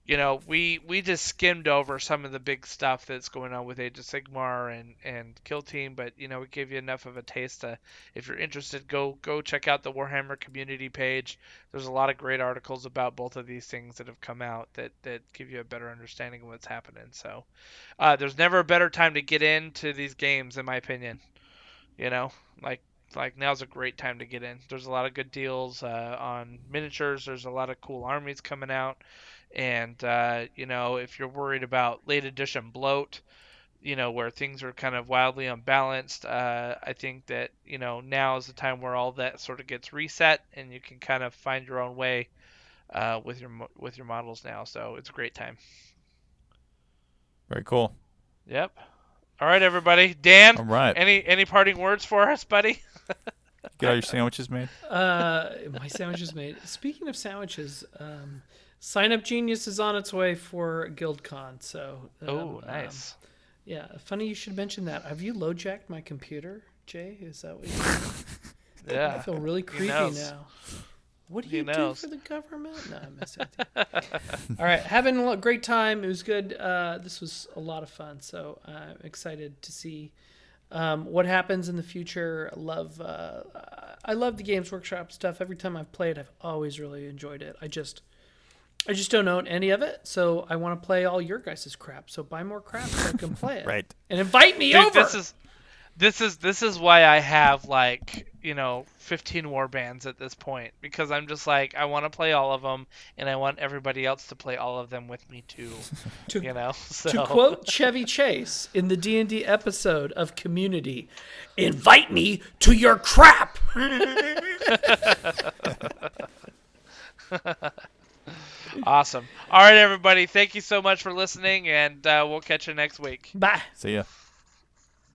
you know, we we just skimmed over some of the big stuff that's going on with Age of Sigmar and and Kill Team, but you know, we gave you enough of a taste to, if you're interested, go go check out the Warhammer community page. There's a lot of great articles about both of these things that have come out that that give you a better understanding of what's happening. So, uh, there's never a better time to get into these games, in my opinion. You know, like like now's a great time to get in. There's a lot of good deals uh, on miniatures. There's a lot of cool armies coming out, and uh, you know if you're worried about late edition bloat, you know where things are kind of wildly unbalanced, uh, I think that you know now is the time where all that sort of gets reset, and you can kind of find your own way uh, with your with your models now. So it's a great time. Very cool. Yep. All right, everybody. Dan. All right. Any any parting words for us, buddy? Get all your sandwiches made. Uh, my sandwiches made. Speaking of sandwiches, um, Sign Up Genius is on its way for GuildCon. So. Um, oh, nice. Um, yeah, funny you should mention that. Have you low jacked my computer, Jay? Is that what? You yeah. I feel really creepy now. What do you do for the government? No, I'm messing All right, having a great time. It was good. Uh, this was a lot of fun. So I'm excited to see um, what happens in the future. I love uh, I love the Games Workshop stuff. Every time I've played, I've always really enjoyed it. I just I just don't own any of it, so I want to play all your guys' crap. So buy more crap so I can play it. right. And invite me Dude, over. This is this is this is why I have like you know 15 war bands at this point because I'm just like I want to play all of them and I want everybody else to play all of them with me too. to, you know, so. to quote Chevy Chase in the D and D episode of Community, "Invite me to your crap." Awesome. All right, everybody. Thank you so much for listening, and uh, we'll catch you next week. Bye. See ya.